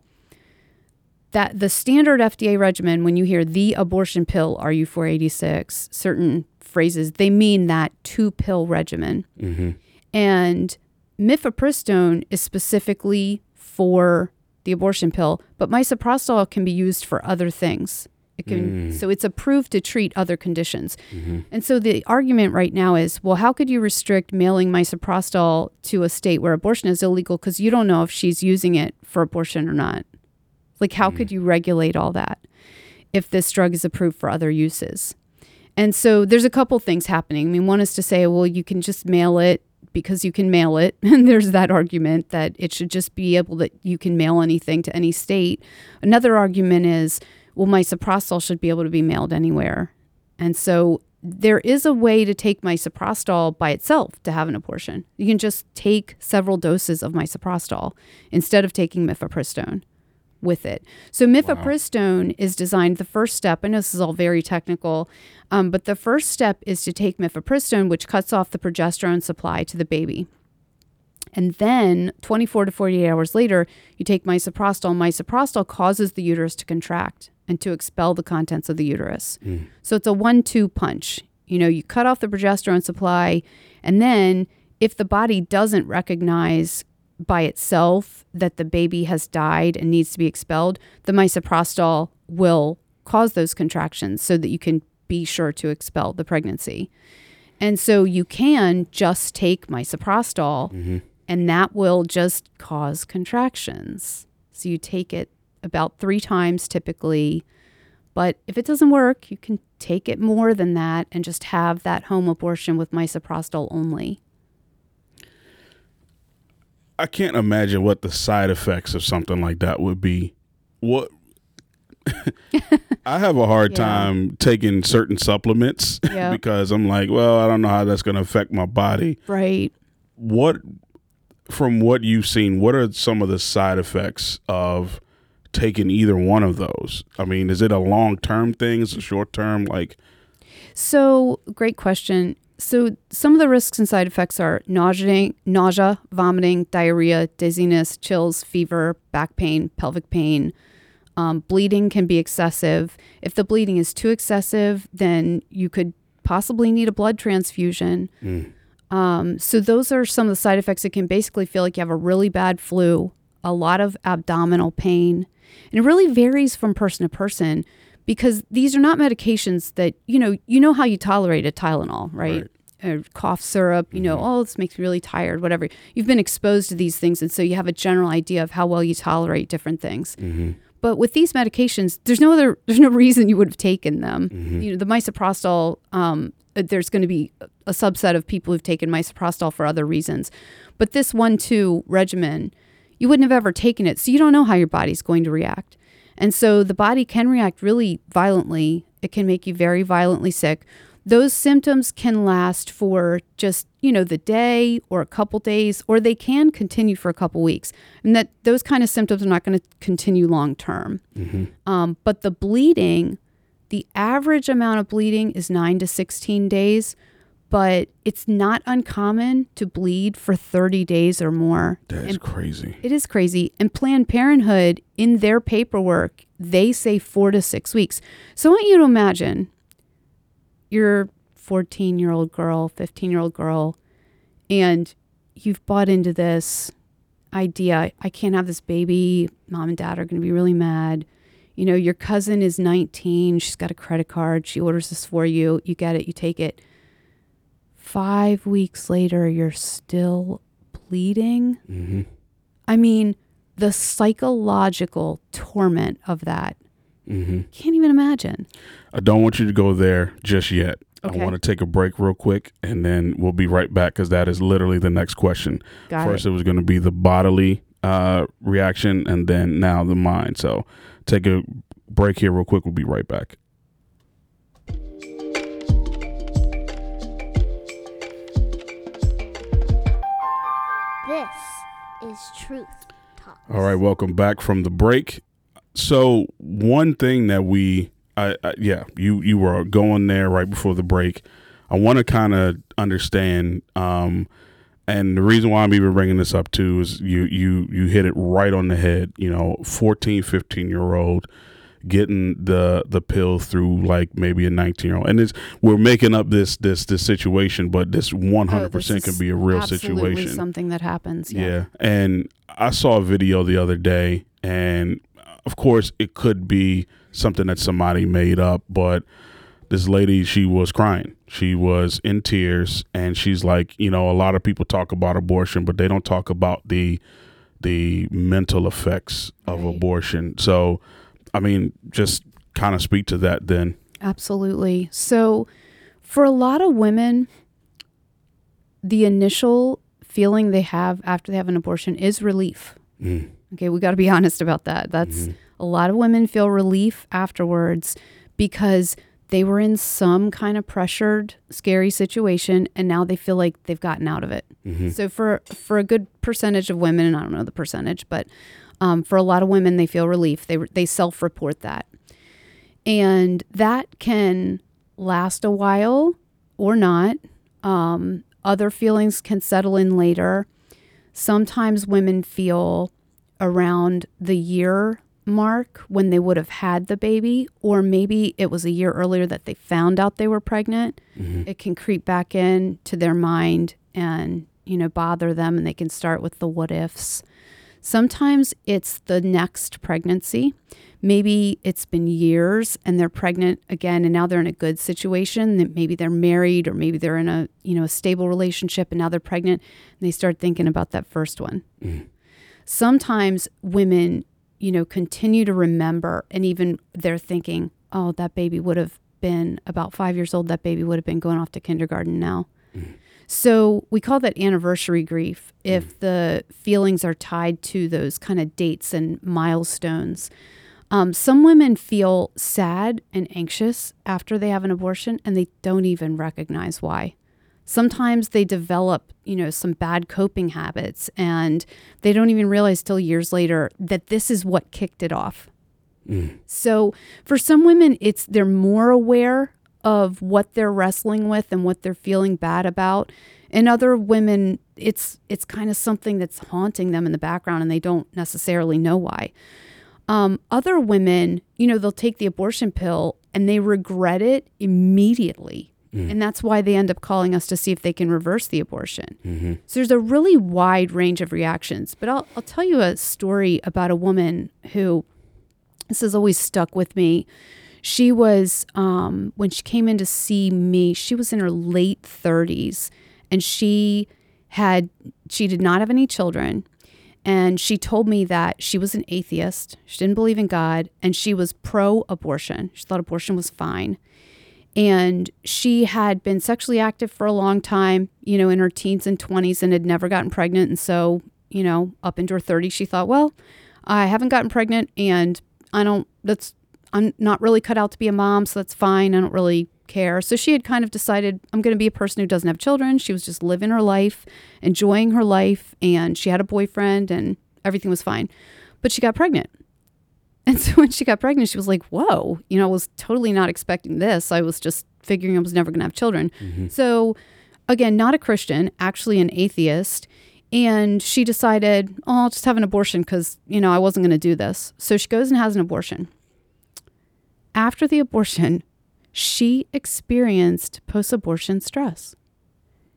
That the standard FDA regimen when you hear the abortion pill RU486, certain phrases, they mean that two pill regimen. mm-hmm, And mifepristone is specifically for the abortion pill, but misoprostol can be used for other things. It can, Mm. So it's approved to treat other conditions. mm-hmm. And so the argument right now is, well, how could you restrict mailing misoprostol to a state where abortion is illegal because you don't know if she's using it for abortion or not? Like, how could you regulate all that if this drug is approved for other uses? And so there's a couple things happening. I mean, one is to say, well, you can just mail it because you can mail it. And there's that argument that it should just be able that you can mail anything to any state. Another argument is, well, my misoprostol should be able to be mailed anywhere. And so there is a way to take misoprostol by itself to have an abortion. You can just take several doses of misoprostol instead of taking mifepristone with it. So mifepristone is designed. The first step. I know this is all very technical, um, but the first step is to take mifepristone, which cuts off the progesterone supply to the baby. And then 24 to 48 hours later, you take misoprostol. Misoprostol causes the uterus to contract and to expel the contents of the uterus. So it's a one two punch. You know, you cut off the progesterone supply, and then if the body doesn't recognize by itself that the baby has died and needs to be expelled, the misoprostol will cause those contractions so that you can be sure to expel the pregnancy. And so you can just take misoprostol mm-hmm. and that will just cause contractions. So you take it about three times typically. But if it doesn't work, you can take it more than that and just have that home abortion with misoprostol only. I can't imagine what the side effects of something like that would be. What I have a hard Yeah. time taking certain supplements because I'm like, well, I don't know how that's going to affect my body. Right. What from what you've seen, what are some of the side effects of taking either one of those? I mean, is it a long-term thing? Is it short-term like So, great question. So, some of the risks and side effects are nausea, nausea, vomiting, diarrhea, dizziness, chills, fever, back pain, pelvic pain. Um, bleeding can be excessive. If the bleeding is too excessive, then you could possibly need a blood transfusion. mm, Um, so those are some of the side effects. It can basically feel like you have a really bad flu, a lot of abdominal pain, and it really varies from person to person because these are not medications that you know. You know how you tolerate a Tylenol, right? Or cough syrup. You know, oh, this makes me really tired. Whatever. You've been exposed to these things, and so you have a general idea of how well you tolerate different things. mm-hmm, But with these medications, there's no other, there's no reason you would have taken them. mm-hmm. You know, the misoprostol, um, uh, there's going to be a subset of people who've taken misoprostol for other reasons. But this one-two regimen, you wouldn't have ever taken it, so you don't know how your body's going to react. And so the body can react really violently. It can make you very violently sick. Those symptoms can last for just, you know, the day or a couple days, or they can continue for a couple weeks. And that those kind of symptoms are not going to continue long term. mm-hmm. Um, but the bleeding, the average amount of bleeding is nine to 16 days, but it's not uncommon to bleed for 30 days or more. That is And crazy. it is crazy. And Planned Parenthood, in their paperwork, they say four to six weeks. So I want you to imagine you're 14 year old girl, 15 year old girl, and you've bought into this idea I can't have this baby. Mom and dad are going to be really mad. You know, your cousin is 19. She's got a credit card. She orders this for you. You get it. You take it. Five weeks later, you're still bleeding. Mm-hmm. I mean, the psychological torment of that. hmm Can't even imagine. I don't want you to go there just yet. Okay. I want to take a break real quick, and then we'll be right back because that is literally the next question. Got First, it. it was going to be the bodily uh, reaction, and then now the mind. So, take a break here real quick. We'll be right back. Is Truth Talks. All right, welcome back from the break. So one thing that we, I, I yeah, you you were going there right before the break. I want to kind of understand, um, and the reason why I'm even bringing this up too is you you you hit it right on the head. You know, 14, 15 year old getting the the pill through like maybe a 19 year old and it's we're making up this this this situation but this 100% Oh, this can be a real situation. Something that happens. yeah. Yeah. And I saw a video the other day, and of course, it could be something that somebody made up, but this lady, she was crying. She was in tears, and she's like, you know, a lot of people talk about abortion, but they don't talk about the the mental effects of Right. abortion. So, I mean, just kind of speak to that then. Absolutely. So, for a lot of women, the initial feeling they have after they have an abortion is relief. Mm. Okay, we got to be honest about that. That's Mhm. a lot of women feel relief afterwards because they were in some kind of pressured, scary situation and now they feel like they've gotten out of it. Mhm. So for for a good percentage of women, and I don't know the percentage, but um, for a lot of women, they feel relief. They they self report that, and that can last a while or not. Um, other feelings can settle in later. Sometimes women feel around the year mark when they would have had the baby, or maybe it was a year earlier that they found out they were pregnant. Mhm. It can creep back in to their mind and, you know, bother them, and they can start with the what ifs. Sometimes it's the next pregnancy. Maybe it's been years and they're pregnant again and now they're in a good situation. That maybe they're married or maybe they're in a, you know, a stable relationship and now they're pregnant and they start thinking about that first one. Mm. Sometimes women, you know, continue to remember and even they're thinking, "Oh, that baby would have been about 5 years old. That baby would have been going off to kindergarten now." So we call that anniversary grief if the feelings are tied to those kind of dates and milestones. Um, some women feel sad and anxious after they have an abortion and they don't even recognize why. Sometimes they develop, you know, some bad coping habits and they don't even realize till years later that this is what kicked it off. Mm. So for some women, it's they're more aware of what they're wrestling with and what they're feeling bad about. And other women, it's it's kind of something that's haunting them in the background, and they don't necessarily know why. Um, other women, you know, they'll take the abortion pill and they regret it immediately. And that's why they end up calling us to see if they can reverse the abortion. hmm So there's a really wide range of reactions. But I'll, I'll tell you a story about a woman who this has always stuck with me. She was, um, when she came in to see me, she was in her late 30s and she had, she did not have any children. And she told me that she was an atheist. She didn't believe in God and she was pro abortion. She thought abortion was fine and she had been sexually active for a long time, you know, in her teens and 20s and had never gotten pregnant. And so, you know, up into her 30s, she thought, well, I haven't gotten pregnant and I don't, that's, I'm not really cut out to be a mom, so that's fine. I don't really care. So she had kind of decided, I'm going to be a person who doesn't have children. She was just living her life, enjoying her life, and she had a boyfriend and everything was fine. But she got pregnant. And so when she got pregnant, she was like, whoa, you know, I was totally not expecting this. I was just figuring I was never going to have children. Mm-hmm. So, again, not a Christian, actually an atheist. And she decided, oh, I'll just have an abortion because, you know, I wasn't going to do this. So she goes and has an abortion. After the abortion, she experienced post abortion stress.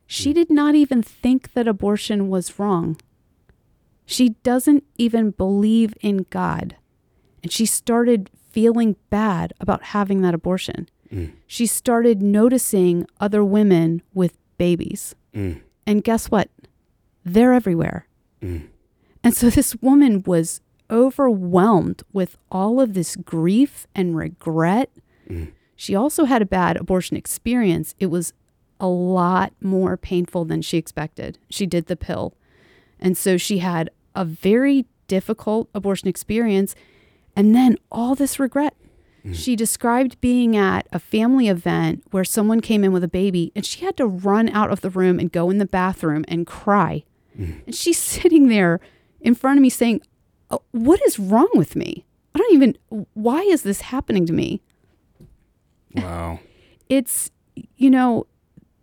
She did not even think that abortion was wrong. She doesn't even believe in God. And she started feeling bad about having that abortion. Mm. She started noticing other women with babies. Mm. And guess what? They're everywhere. Mm. And so this woman was overwhelmed with all of this grief and regret. Mm. She also had a bad abortion experience. It was a lot more painful than she expected. She did the pill. And so she had a very difficult abortion experience and then all this regret. She described being at a family event where someone came in with a baby and she had to run out of the room and go in the bathroom and cry. And she's sitting there in front of me saying, "Oh, What is wrong with me? I don't even, why is this happening to me? Wow. It's, you know,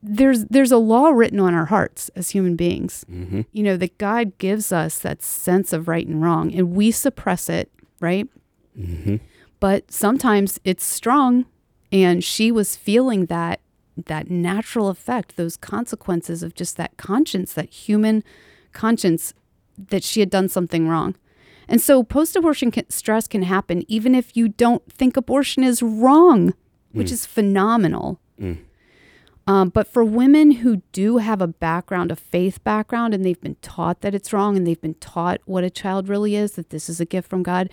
there's there's a law written on our hearts as human beings. hmm You know, that God gives us that sense of right and wrong and we suppress it, right? hmm but sometimes it's strong and she was feeling that that natural effect those consequences of just that conscience that human conscience that she had done something wrong and so post-abortion stress can happen even if you don't think abortion is wrong which is phenomenal. Mm. um, but for women who do have a background a faith background and they've been taught that it's wrong and they've been taught what a child really is that this is a gift from god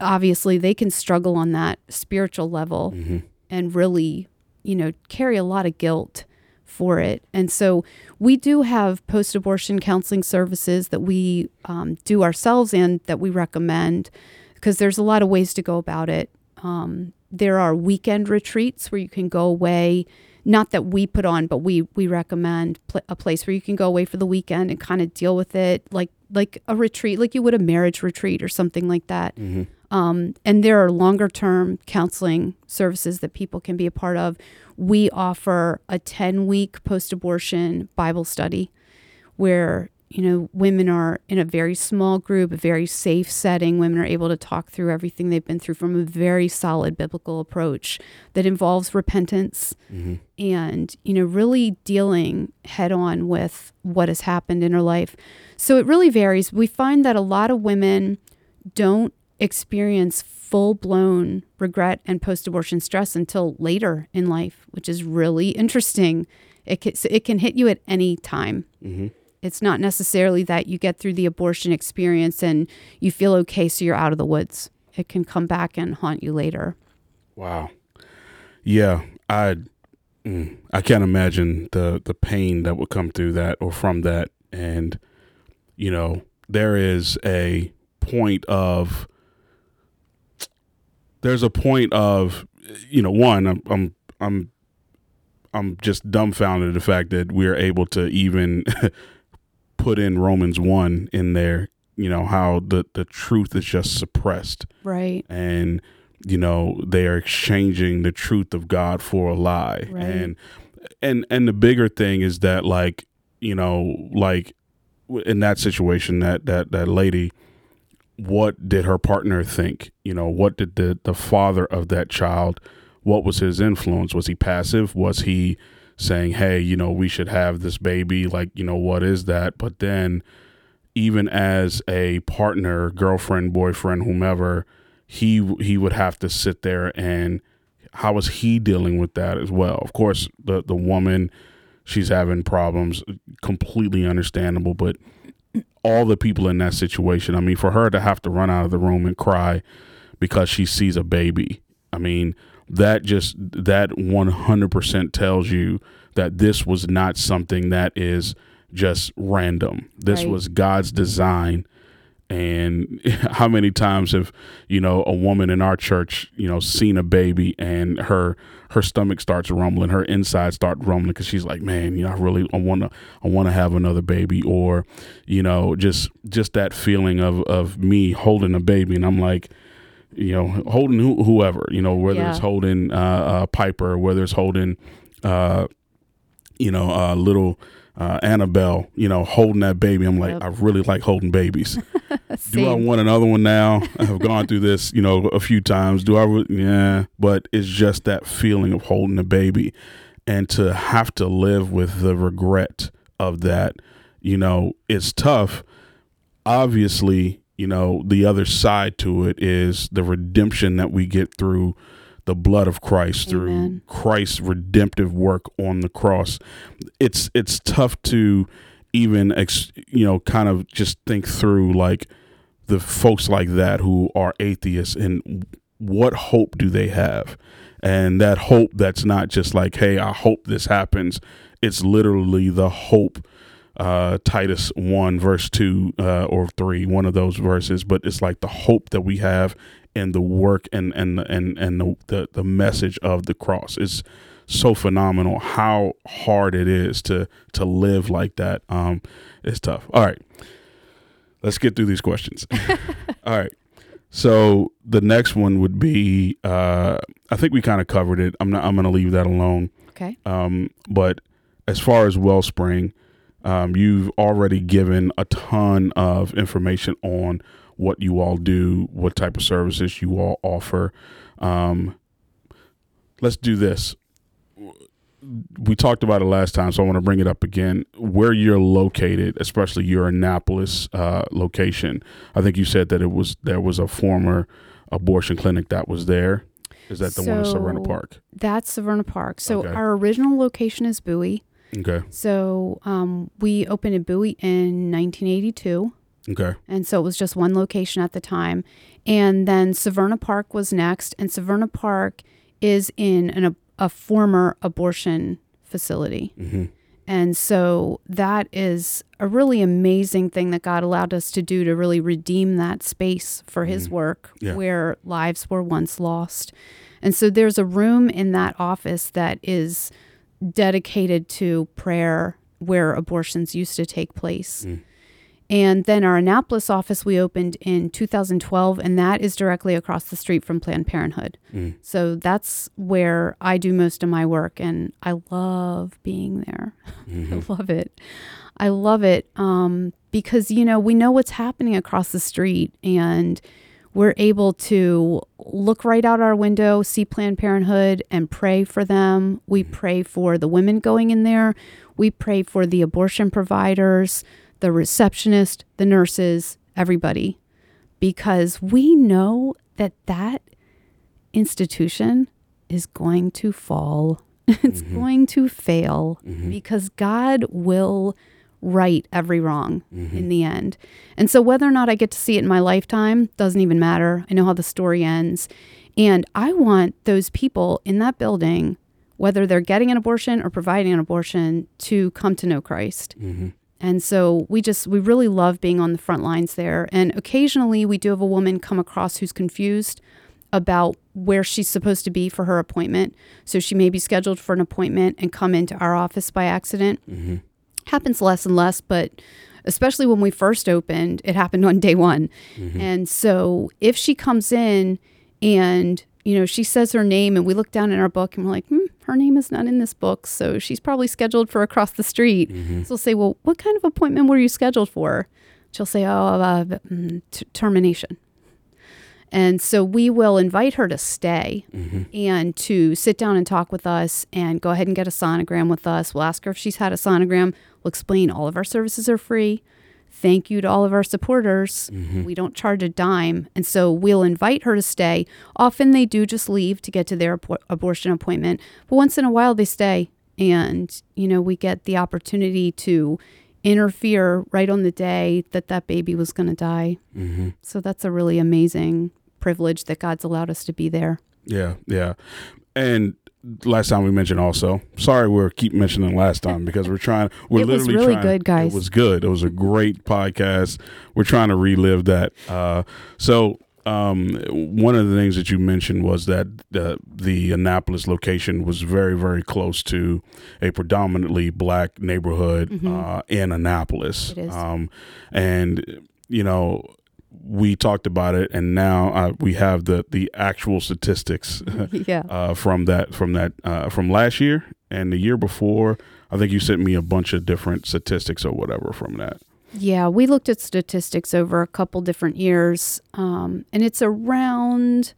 obviously they can struggle on that spiritual level hmm and really, you know, carry a lot of guilt for it. And so we do have post abortion counseling services that we um, do ourselves and that we recommend because there's a lot of ways to go about it. Um, there are weekend retreats where you can go away. Not that we put on, but we we recommend pl- a place where you can go away for the weekend and kind of deal with it, like like a retreat, like you would a marriage retreat or something like that. hmm Um, and there are longer term counseling services that people can be a part of. We offer a 10 week post abortion Bible study where, you know, women are in a very small group, a very safe setting. Women are able to talk through everything they've been through from a very solid biblical approach that involves repentance hmm and you know really dealing head on with what has happened in her life so it really varies we find that a lot of women don't experience full-blown regret and post-abortion stress until later in life which is really interesting. It can, it can hit you at any time. Hmm it's not necessarily that you get through the abortion experience and you feel okay so you're out of the woods. It can come back and haunt you later. Wow. Yeah, I mm, I can't imagine the the pain that would come through that or from that. And you know, there is a point of there's a point of you know, one I'm I'm I'm I'm just dumbfounded at the fact that we're able to even put in Romans 1 in there, you know, how the the truth is just suppressed. Right. And you know they are exchanging the truth of God for a lie. Right. and and and the bigger thing is that like you know like in that situation that that that lady what did her partner think? You know what did the the father of that child what was his influence? Was he passive? Was he saying hey you know we should have this baby like you know what is that? But then even as a partner girlfriend boyfriend whomever he he would have to sit there and how is he dealing with that as well? Of course the the woman she's having problems completely understandable but all the people in that situation. I mean for her to have to run out of the room and cry because she sees a baby. I mean that just that 100% tells you that this was not something that is just random. This Right. was god's design and how many times have you know a woman in our church you know seen a baby and her her stomach starts rumbling her insides start rumbling because she's like man you know i really i want to i want to have another baby. Or you know just just that feeling of of me holding a baby. And i'm like you know holding who, whoever you know whether it's holding uh, uh piper whether it's holding uh you know uh little uh, Annabelle, you know, holding that baby. I'm like, Yep. I really like holding babies. Do I want another one now? I've gone through this, you know, a few times. Do I? Re- yeah, but it's just that feeling of holding a baby, and to have to live with the regret of that. You know, it's tough. Obviously, you know, the other side to it is the redemption that we get through the blood of Christ, through Amen. Christ's redemptive work on the cross. It's it's tough to even ex, you know kind of just think through like the folks like that who are atheists and what hope do they have and that hope that's not just like hey i hope this happens it's literally the hope uh, Titus 1, verse 2 uh, or 3, one of those verses, but it's like the hope that we have in the work and, and, and, and the, the, the message of the cross. It's so phenomenal how hard it is to, to live like that. Um, it's tough. All right. Let's get through these questions. All right. So the next one would be uh, I think we kind of covered it. I'm not I'm going to leave that alone. Okay. Um, but as far as Wellspring, um, you've already given a ton of information on what you all do, what type of services you all offer. Um, let's do this. We talked about it last time, so I want to bring it up again. Where you're located, especially your Annapolis uh, location, I think you said that it was there was a former abortion clinic that was there. Is that the one in Severna Park? That's Severna Park. So Okay. our original location is Bowie. Okay. So um, we opened in Bowie in 1982. Okay. And so it was just one location at the time. And then Severna Park was next. And Severna Park is in an, a former abortion facility. hmm And so that is a really amazing thing that God allowed us to do to really redeem that space for His Mhm. work Yeah. where lives were once lost. And so there's a room in that office that is dedicated to prayer where abortions used to take place. Mm. And then our Annapolis office we opened in 2012, and that is directly across the street from Planned Parenthood. Mm. So that's where I do most of my work, and I love being there. Mhm. I love it. I love it um, because, you know, we know what's happening across the street and we're able to look right out our window, see Planned Parenthood, and pray for them. We pray for the women going in there. We pray for the abortion providers, the receptionist, the nurses, everybody, because we know that that institution is going to fall. it's Mhm. going to fail Mhm. because God will right every wrong Mhm. in the end. And so whether or not I get to see it in my lifetime doesn't even matter. I know how the story ends. And I want those people in that building, whether they're getting an abortion or providing an abortion, to come to know Christ. Mhm. And so we just, we really love being on the front lines there. And occasionally we do have a woman come across who's confused about where she's supposed to be for her appointment. So she may be scheduled for an appointment and come into our office by accident. Mhm. Happens less and less, but especially when we first opened, it happened on day one. Mhm. And so if she comes in and you know, she says her name, and we look down in our book and we're like, hmm, her name is not in this book. So she's probably scheduled for across the street. Mhm. So we'll say, well, what kind of appointment were you scheduled for? She'll say, oh, uh, mm, t- termination. And so we will invite her to stay Mhm. and to sit down and talk with us and go ahead and get a sonogram with us. We'll ask her if she's had a sonogram. We'll explain all of our services are free. Thank you to all of our supporters. Mhm. We don't charge a dime. And so we'll invite her to stay. Often they do just leave to get to their abo- abortion appointment, but once in a while they stay. And, you know, we get the opportunity to interfere right on the day that that baby was going to die. Mhm. So that's a really amazing privilege that God's allowed us to be there. Yeah, yeah. And last time we mentioned also, sorry we're keep mentioning last time because we're trying we're It was literally really trying- good, guys. It was good. It was a great podcast. We're trying to relive that. Uh so um, one of the things that you mentioned was that the, the Annapolis location was very, very close to a predominantly black neighborhood Mhm. uh, in Annapolis. Um, and, you know, we talked about it, and now uh, we have the, the actual statistics yeah. uh, from that from that uh, from last year and the year before. I think you sent me a bunch of different statistics or whatever from that. Yeah, we looked at statistics over a couple different years, um, and it's around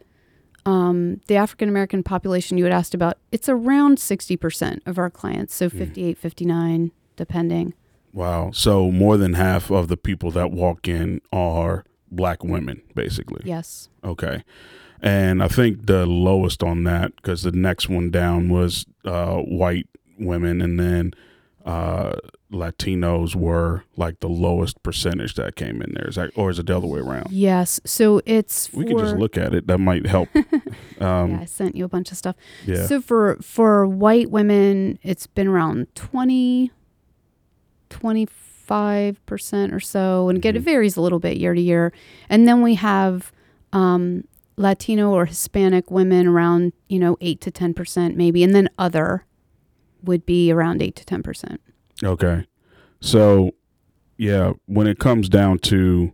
um, the African American population you had asked about. It's around 60% of our clients, so 58, 59, depending. Wow. So more than half of the people that walk in are black women, basically. Yes. Okay. And I think the lowest on that, because the next one down was uh, white women, and then uh, Latinos were like the lowest percentage that came in there. Is that, or is it the other way around? Yes. So it's for, We can just look at it. That might help. Um, yeah, I sent you a bunch of stuff. yeah. So for for white women, it's been around 20 25% or so and again it Mhm. varies a little bit year to year. And then we have um Latino or Hispanic women around, you know, 8 to 10% maybe and then other would be around 8 to 10%. Okay. So, yeah, when it comes down to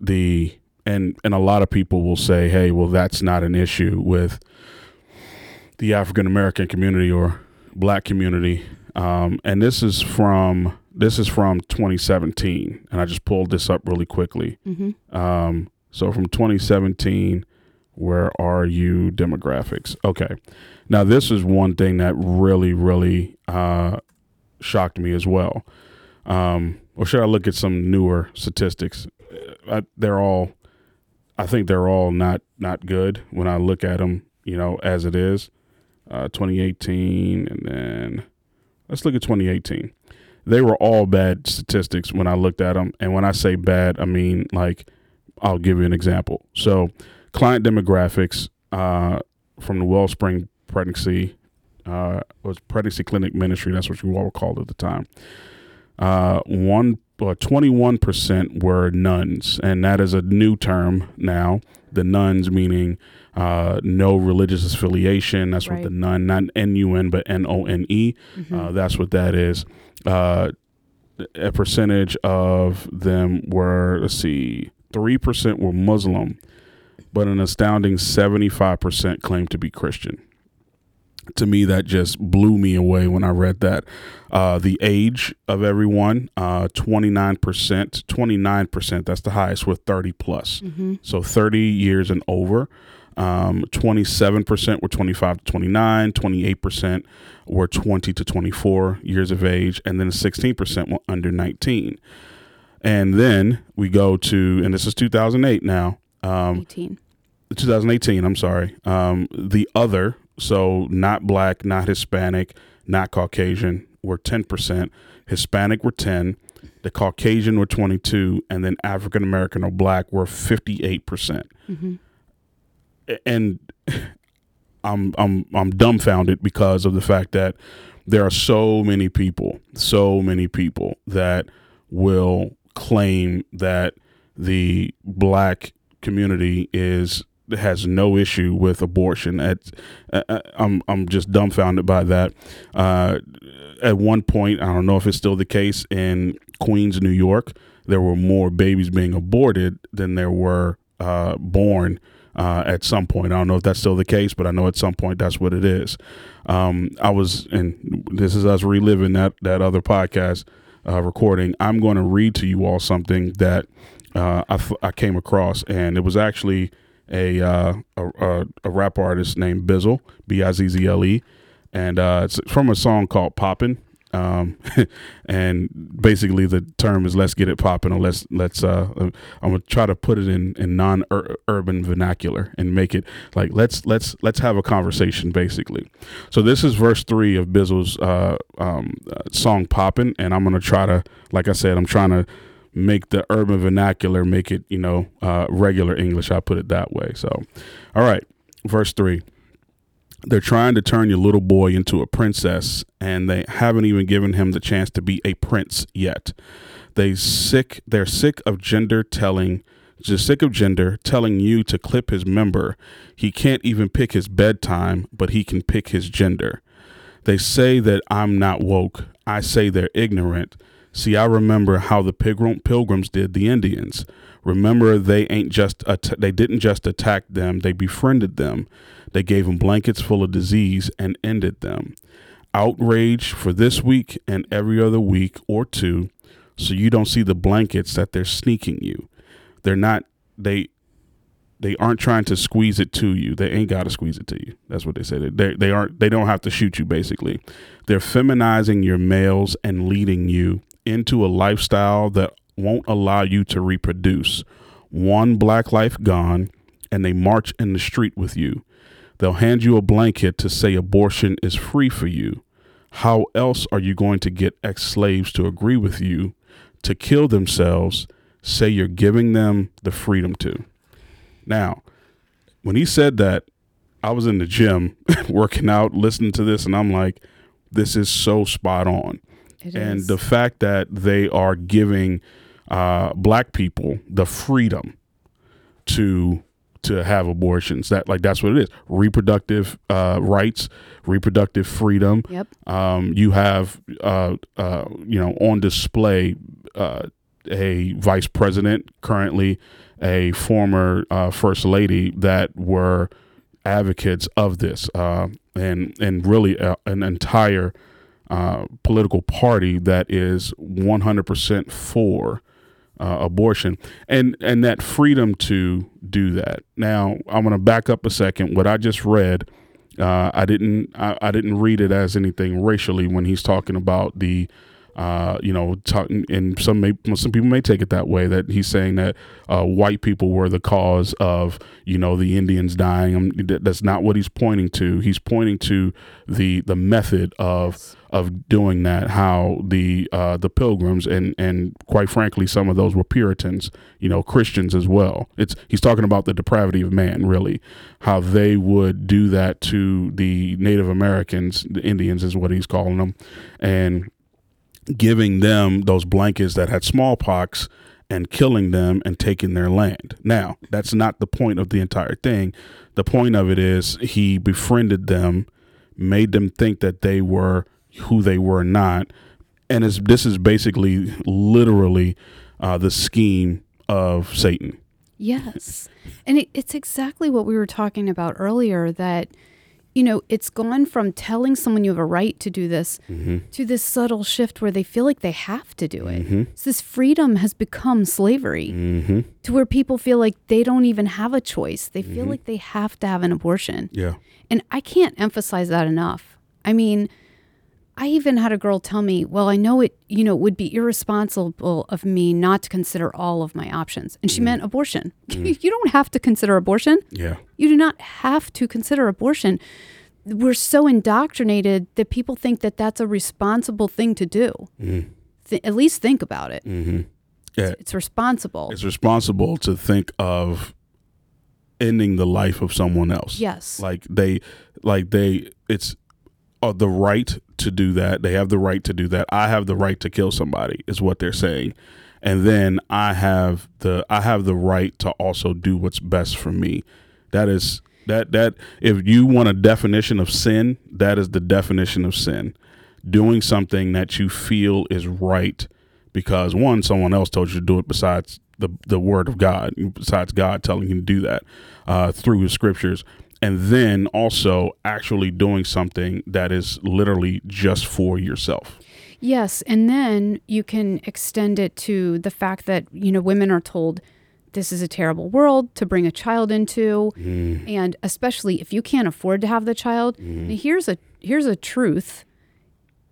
the and and a lot of people will say, "Hey, well that's not an issue with the African American community or black community." Um, and this is from this is from 2017, and I just pulled this up really quickly. Mhm. Um, so from 2017, where are you demographics? Okay. Now this is one thing that really, really uh, shocked me as well. Um, or should I look at some newer statistics? Uh, I, they're all, I think they're all not not good when I look at them. You know, as it is, uh, 2018, and then let's look at 2018. They were all bad statistics when I looked at them, and when I say bad, I mean like I'll give you an example. So, client demographics uh, from the Wellspring Pregnancy uh, was Pregnancy Clinic Ministry. That's what you all were called at the time. Uh, one or twenty-one percent were nuns, and that is a new term now. The nuns meaning uh, no religious affiliation. That's what the nun, not N U N, but N O N E. Mhm. Uh, that's what that is. Uh, a percentage of them were, let's see, 3% were Muslim, but an astounding 75% claimed to be Christian. To me, that just blew me away when I read that. Uh, the age of everyone, uh, 29%, 29%, that's the highest, with 30 plus. Mhm. So 30 years and over. Um, 27% were 25 to 29, 28% were 20 to 24 years of age, and then 16% were under 19. And then we go to, and this is 2008 now, um, 18. 2018, I'm sorry. Um, the other, so not black, not Hispanic, not Caucasian, were 10%. Hispanic were 10. The Caucasian were 22, and then African American or black were 58% Mhm. And I'm I'm I'm dumbfounded because of the fact that there are so many people, so many people that will claim that the black community is has no issue with abortion. At uh, uh, I'm I'm just dumbfounded by that. Uh, at one point, I don't know if it's still the case in Queens, New York, there were more babies being aborted than there were uh, born uh, at some point. I don't know if that's still the case, but I know at some point that's what it is. Um, I was, and this is us reliving that that other podcast uh, recording. I'm going to read to you all something that uh, I, f- I came across, and it was actually a uh, a, a, a rap artist named Bizzle, B I Z Z L E, and uh, it's from a song called Poppin'. Um, and basically the term is let's get it popping or let's let's uh i'm gonna try to put it in in non-urban vernacular and make it like let's let's let's have a conversation basically. So this is verse three of bizzle's uh um uh, song poppin and i'm gonna try to like i said i'm trying to make the urban vernacular make it you know uh regular english. I put it that way. So all right verse three they're trying to turn your little boy into a princess and they haven't even given him the chance to be a prince yet. They sick they're sick of gender telling just sick of gender telling you to clip his member. He can't even pick his bedtime but he can pick his gender. They say that i'm not woke. I say they're ignorant. See i remember how the pilgrim pilgrims did the indians remember they ain't just att- they didn't just attack them they befriended them. They gave them blankets full of disease and ended them. Outrage for this week and every other week or two so you don't see the blankets that they're sneaking you. They're not they they aren't trying to squeeze it to you. They ain't got to squeeze it to you. That's what they say. They, they aren't they don't have to shoot you basically. They're feminizing your males and leading you into a lifestyle that won't allow you to reproduce one black life gone and they march in the street with you they'll hand you a blanket to say abortion is free for you How else are you going to get ex slaves to agree with you to kill themselves? Say you're giving them the freedom to. Now, when he said that, I was in the gym working out, listening to this, and I'm like, this is so spot on. It and is. the fact that they are giving uh, black people the freedom to to have abortions. That like that's what it is. Reproductive uh, rights reproductive freedom. Yep. um, you have uh, uh, you know on display uh, a vice president currently a former uh, first lady that were advocates of this uh, and and really uh, an entire uh, political party that is 100% for uh, abortion and and that freedom to do that. Now I'm going to back up a second. What I just read, uh, I didn't I, I didn't read it as anything racially when he's talking about the. Uh, you know, talk, and some may, some people may take it that way that he's saying that uh, white people were the cause of you know the Indians dying. Um, that- that's not what he's pointing to. He's pointing to the the method of of doing that. How the uh, the Pilgrims and and quite frankly, some of those were Puritans. You know, Christians as well. It's he's talking about the depravity of man, really. How they would do that to the Native Americans, the Indians is what he's calling them, and giving them those blankets that had smallpox and killing them and taking their land. Now, that's not the point of the entire thing. The point of it is he befriended them, made them think that they were who they were not, and is this is basically literally uh, the scheme of Satan. Yes. And it, it's exactly what we were talking about earlier that, you know, it's gone from telling someone you have a right to do this mm-hmm. to this subtle shift where they feel like they have to do it. Mm-hmm. So this freedom has become slavery Mm-hmm. to where people feel like they don't even have a choice. They feel mm-hmm. like they have to have an abortion. Yeah. And I can't emphasize that enough. I mean, I even had a girl tell me, "Well, I know it, you know, it would be irresponsible of me not to consider all of my options." And she mm. meant abortion. Mm. you don't have to consider abortion. Yeah. You do not have to consider abortion. We're so indoctrinated that people think that that's a responsible thing to do. Mm. Th- at least think about it. Mm-hmm. Yeah. It's responsible. It's responsible to think of ending the life of someone else. yes. like they like they it's uh, the right to do that. They have the right to do that. I have the right to kill somebody is what they're saying. And then i have the i have the right to also do what's best for me. That is that that if you want a definition of sin that is the definition of sin. Doing something that you feel is right because one someone else told you to do it besides the the word of God besides God telling you to do that uh, through his scriptures and then also actually doing something that is literally just for yourself Yes, and then you can extend it to the fact that, you know, women are told this is a terrible world to bring a child into mm. and especially if you can't afford to have the child. Mm. Now, here's a here's a truth.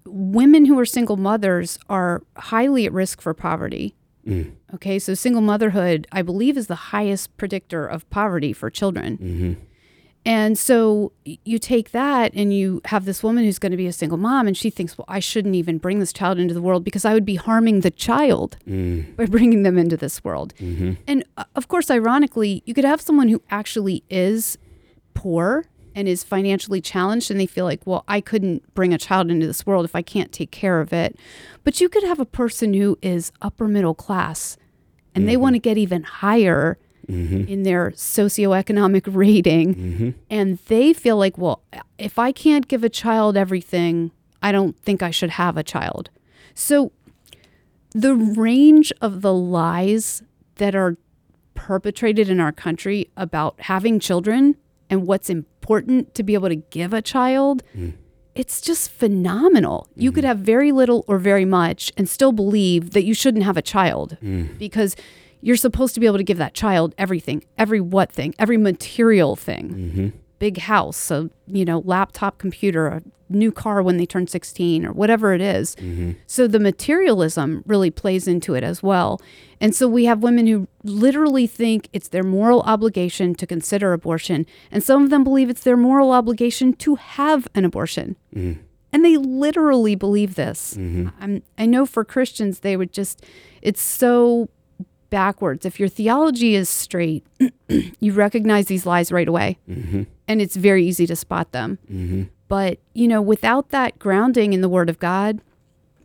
Women who are single mothers are highly at risk for poverty. Mm. Okay, so single motherhood, I believe, is the highest predictor of poverty for children. Mm-hmm. And so you take that and you have this woman who's going to be a single mom, and she thinks, well, I shouldn't even bring this child into the world because I would be harming the child mm. by bringing them into this world. Mm-hmm. And uh, of course, ironically, you could have someone who actually is poor and is financially challenged, and they feel like, well, I couldn't bring a child into this world if I can't take care of it. But you could have a person who is upper middle class and mm-hmm. they want to get even higher Mm-hmm. in their socioeconomic rating. Mm-hmm. And they feel like well if i can't give a child everything i don't think i should have a child. So the range of the lies that are perpetrated in our country about having children and what's important to be able to give a child mm. it's just phenomenal. You could mm-hmm. have very little or very much and still believe that you shouldn't have a child mm. because you're supposed to be able to give that child everything, every what thing, every material thing. Mm-hmm. Big house, a you know, laptop computer, a new car when they turn 16 or whatever it is. Mm-hmm. So the materialism really plays into it as well. And so we have women who literally think it's their moral obligation to consider abortion, and some of them believe it's their moral obligation to have an abortion. Mm-hmm. And they literally believe this. hmm I'm, I know for Christians, they would just, it's so backwards. If your theology is straight, you recognize these lies right away, hmm and it's very easy to spot them. hmm But, you know, without that grounding in the Word of God,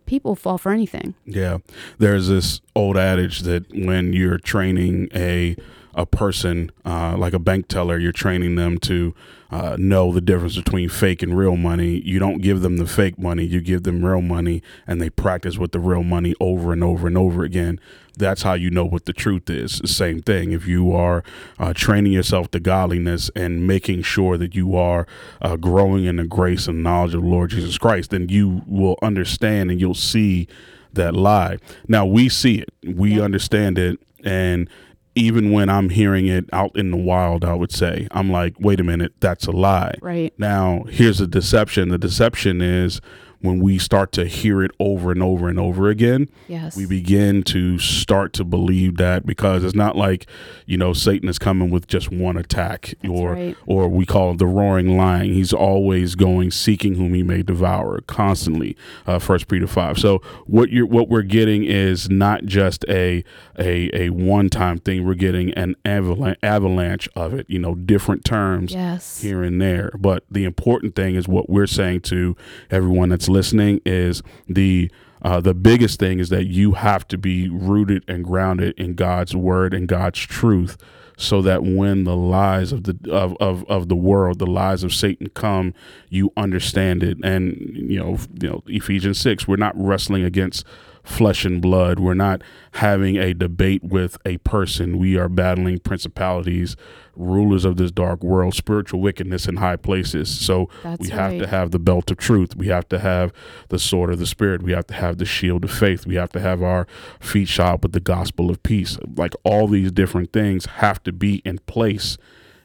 people fall for anything. Yeah, there's this old adage that when you're training a a person uh, like a bank teller, you're training them to uh, know the difference between fake and real money. You don't give them the fake money; you give them real money, and they practice with the real money over and over and over again. That's how you know what the truth is. Same thing. If you are uh, training yourself to godliness and making sure that you are uh, growing in the grace and knowledge of the Lord Jesus Christ, then you will understand and you'll see that lie. Now we see it, we Yeah. understand it, and even when I'm hearing it out in the wild, I would say, I'm like, wait a minute, that's a lie. Right. Now, here's the deception. The deception is when we start to hear it over and over and over again, Yes. we begin to start to believe that because it's not like, you know, Satan is coming with just one attack That's or right. or we call it the roaring lion. He's always going seeking whom he may devour constantly. Uh, First Peter five. So what you're what we're getting is not just a a a one time thing. We're getting an avalanche avalanche of it. You know, different terms yes. here and there. But the important thing is what we're saying to everyone that's listening is the uh, the biggest thing is that you have to be rooted and grounded in God's word and God's truth, so that when the lies of the of, of, of the world, the lies of Satan come, you understand it. And you know, you know, Ephesians six, we're not wrestling against flesh and blood. We're not having a debate with a person. We are battling principalities, rulers of this dark world, spiritual wickedness in high places. So That's we have to have the belt of truth. We have to have the sword of the spirit. We have to have the shield of faith. We have to have our feet shod with the gospel of peace. Like all these different things have to be in place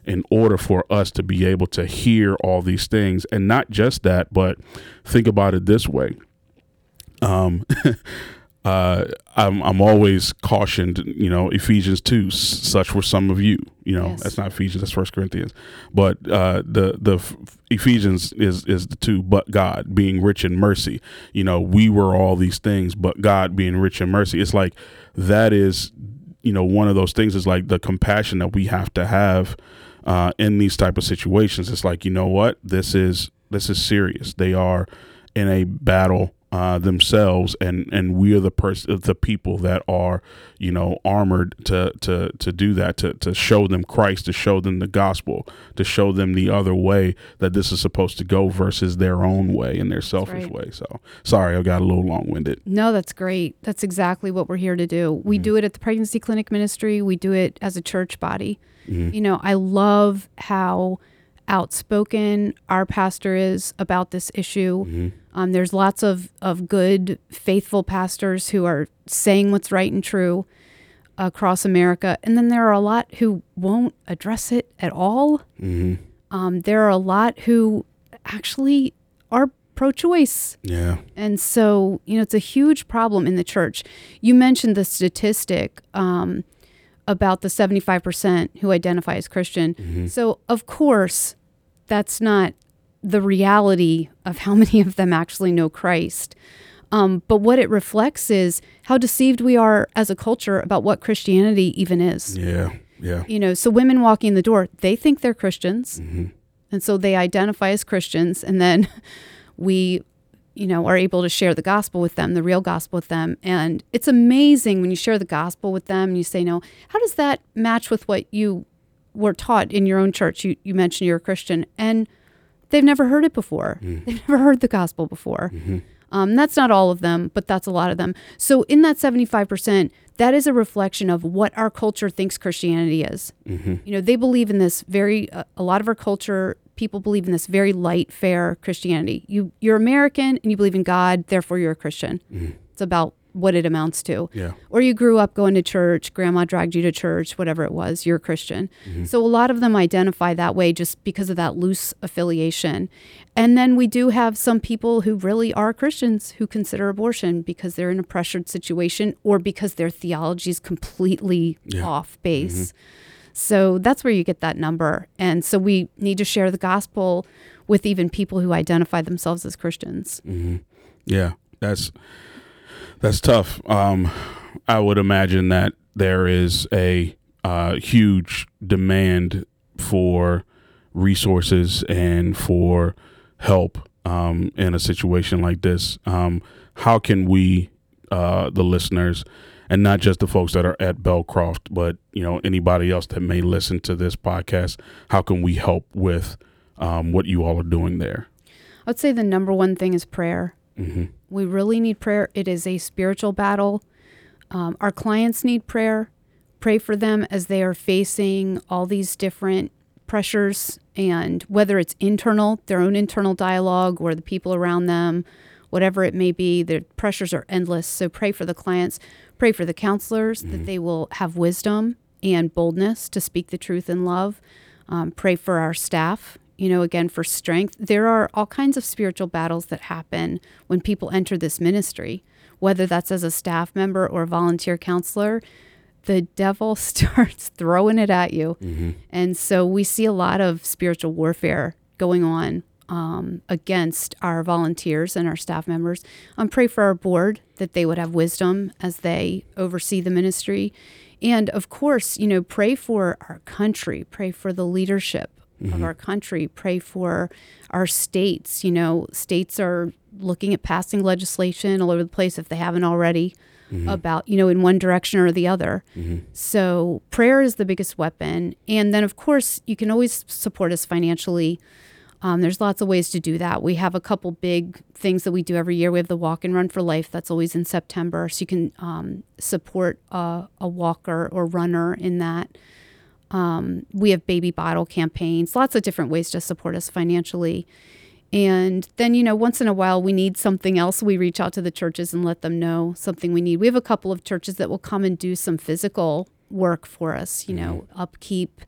in order for us to be able to hear all these things. And not just that, but think about it this way. Um, uh, I'm I'm always cautioned, you know, Ephesians two. Such were some of you. You know, Yes. that's not Ephesians, that's First Corinthians. But uh, the the Ephesians is is the two. But God being rich in mercy. You know, we were all these things, but God being rich in mercy. It's like that is, you know, one of those things is like the compassion that we have to have uh, in these type of situations. It's like you know what this is. This is serious. They are in a battle uh, themselves, and and we are the person, the people that are, you know, armored to to to do that, to to show them Christ, to show them the gospel, to show them the other way that this is supposed to go versus their own way and their selfish right. way. So sorry, I got a little long winded. No, that's great. That's exactly what we're here to do. We Mm-hmm. do it at the Pregnancy Clinic Ministry. We do it as a church body. Mhm. You know, I love how outspoken our pastor is about this issue. Mhm. Um, there's lots of, of good, faithful pastors who are saying what's right and true across America. And then there are a lot who won't address it at all. hmm Um, there are a lot who actually are pro choice. Yeah. And so, you know, it's a huge problem in the church. You mentioned the statistic um, about the 75% who identify as Christian. Mhm. So, of course, that's not the reality of how many of them actually know Christ. Um, but what it reflects is how deceived we are as a culture about what Christianity even is. Yeah. Yeah. You know, so women walking in the door, they think they're Christians. hmm And so they identify as Christians, and then we, you know, are able to share the gospel with them, the real gospel with them. And it's amazing when you share the gospel with them and you say, no, how does that match with what you were taught in your own church? You, you mentioned you're a Christian, and they've never heard it before. They've never heard the gospel before. Um, that's not all of them, but that's a lot of them. So in that 75%, that is a reflection of what our culture thinks Christianity is. hmm You know, they believe in this very, uh, a lot of our culture, people believe in this very light, fair Christianity. You, you're American and you believe in God, therefore you're a Christian. It's about what it amounts to. Yeah. Or you grew up going to church, grandma dragged you to church, whatever it was, you're a Christian. So a lot of them identify that way just because of that loose affiliation. And then we do have some people who really are Christians who consider abortion because they're in a pressured situation or because their theology is completely Yeah. off base. So that's where you get that number. And so we need to share the gospel with even people who identify themselves as Christians. hmm Yeah, that's that's tough. Um, I would imagine that there is a uh, huge demand for resources and for help um, in a situation like this. Um, how can we, uh, the listeners, and not just the folks that are at Belcroft, but you know anybody else that may listen to this podcast, how can we help with um, what you all are doing there? I'd say the number one thing is prayer. Hmm We really need prayer. It is a spiritual battle. Um, our clients need prayer. Pray for them as they are facing all these different pressures, and whether it's internal, their own internal dialogue, or the people around them, whatever it may be, the pressures are endless. So pray for the clients. Pray for the counselors that they will have wisdom and boldness to speak the truth in love. Um, pray for our staff, you know, again, for strength. There are all kinds of spiritual battles that happen when people enter this ministry, whether that's as a staff member or a volunteer counselor. The devil starts throwing it at you. And so we see a lot of spiritual warfare going on um, against our volunteers and our staff members. Um, pray for our board that they would have wisdom as they oversee the ministry. And of course, you know, pray for our country, pray for the leadership of our country, pray for our states. You know, states are looking at passing legislation all over the place if they haven't already about, you know, in one direction or the other. So prayer is the biggest weapon. And then, of course, you can always support us financially. Um, there's lots of ways to do that. We have a couple big things that we do every year. We have the Walk and Run for Life. That's always in September. So you can um, support a, a walker or runner in that. Um, we have baby bottle campaigns, lots of different ways to support us financially. And then, you know, once in a while we need something else. We reach out to the churches and let them know something we need. We have a couple of churches that will come and do some physical work for us, you know, upkeep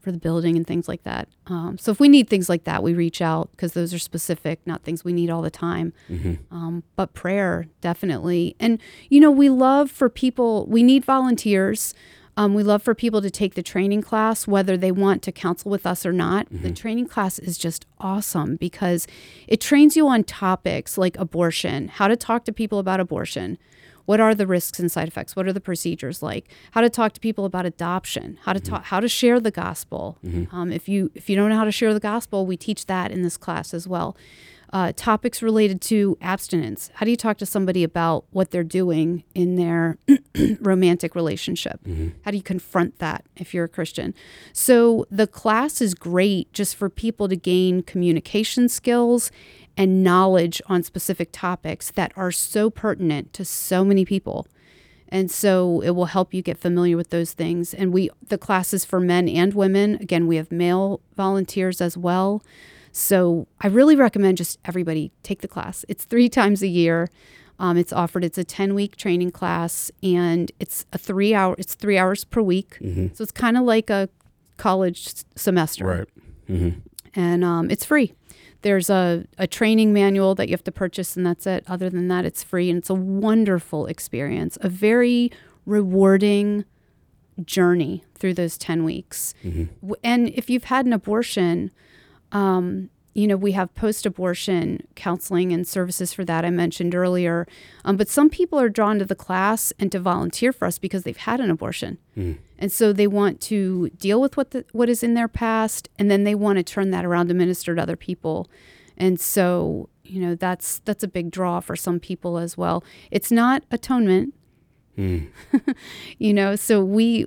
for the building and things like that. Um, so if we need things like that, we reach out because those are specific, not things we need all the time. Um, but prayer, definitely. And, you know, we love for people, we need volunteers. Um, we love for people to take the training class, whether they want to counsel with us or not. The training class is just awesome because it trains you on topics like abortion, how to talk to people about abortion, what are the risks and side effects, what are the procedures like, how to talk to people about adoption, how to talk, how to share the gospel. Um, if you if you don't know how to share the gospel, we teach that in this class as well uh, topics related to abstinence. How do you talk to somebody about what they're doing in their romantic relationship? How do you confront that if you're a Christian? So the class is great just for people to gain communication skills and knowledge on specific topics that are so pertinent to so many people. And so it will help you get familiar with those things. And we the class is for men and women. Again, we have male volunteers as well. So I really recommend just everybody take the class. It's three times a year. Um, it's offered. It's a ten week training class, and it's a three hour. It's three hours per week. So it's kind of like a college semester Right. hmm and um, it's free. There's a, a training manual that you have to purchase, and that's it. Other than that, it's free, and it's a wonderful experience, a very rewarding journey through those 10 weeks. W- And if you've had an abortion, um, you know, we have post abortion counseling and services for that I mentioned earlier. Um, but some people are drawn to the class and to volunteer for us because they've had an abortion. And so they want to deal with what the, what is in their past and then they want to turn that around to minister to other people. And so, you know, that's that's a big draw for some people as well. It's not atonement, you know so we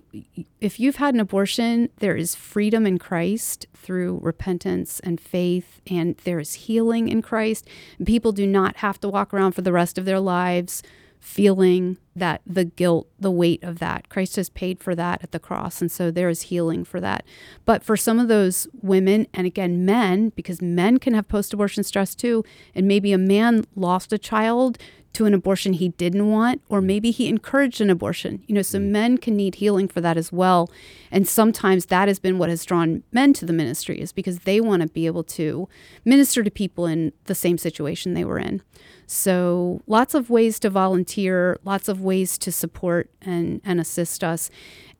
if you've had an abortion there is freedom in christ through repentance and faith and there is healing in christ. People do not have to walk around for the rest of their lives feeling that the guilt the weight of that. Christ has paid for that at the cross and so there is healing for that. But for some of those women and again men because men can have post-abortion stress too and maybe a man lost a child to an abortion he didn't want, or maybe he encouraged an abortion. You know, so men can need healing for that as well. And sometimes that has been what has drawn men to the ministry, is because they want to be able to minister to people in the same situation they were in. So lots of ways to volunteer, lots of ways to support and, and assist us.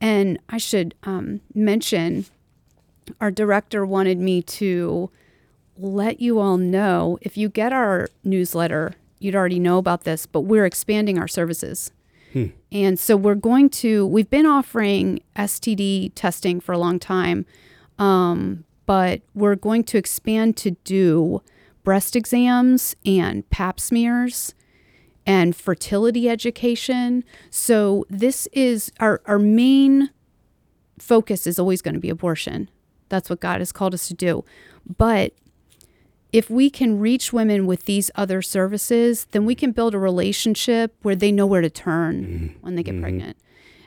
And I should um, mention our director wanted me to let you all know if you get our newsletter, you'd already know about this, but we're expanding our services. And so we're going to, we've been offering STD testing for a long time, um, but we're going to expand to do breast exams and pap smears and fertility education. So this is our, our main focus is always going to be abortion. That's what God has called us to do. But if we can reach women with these other services, then we can build a relationship where they know where to turn when they get pregnant.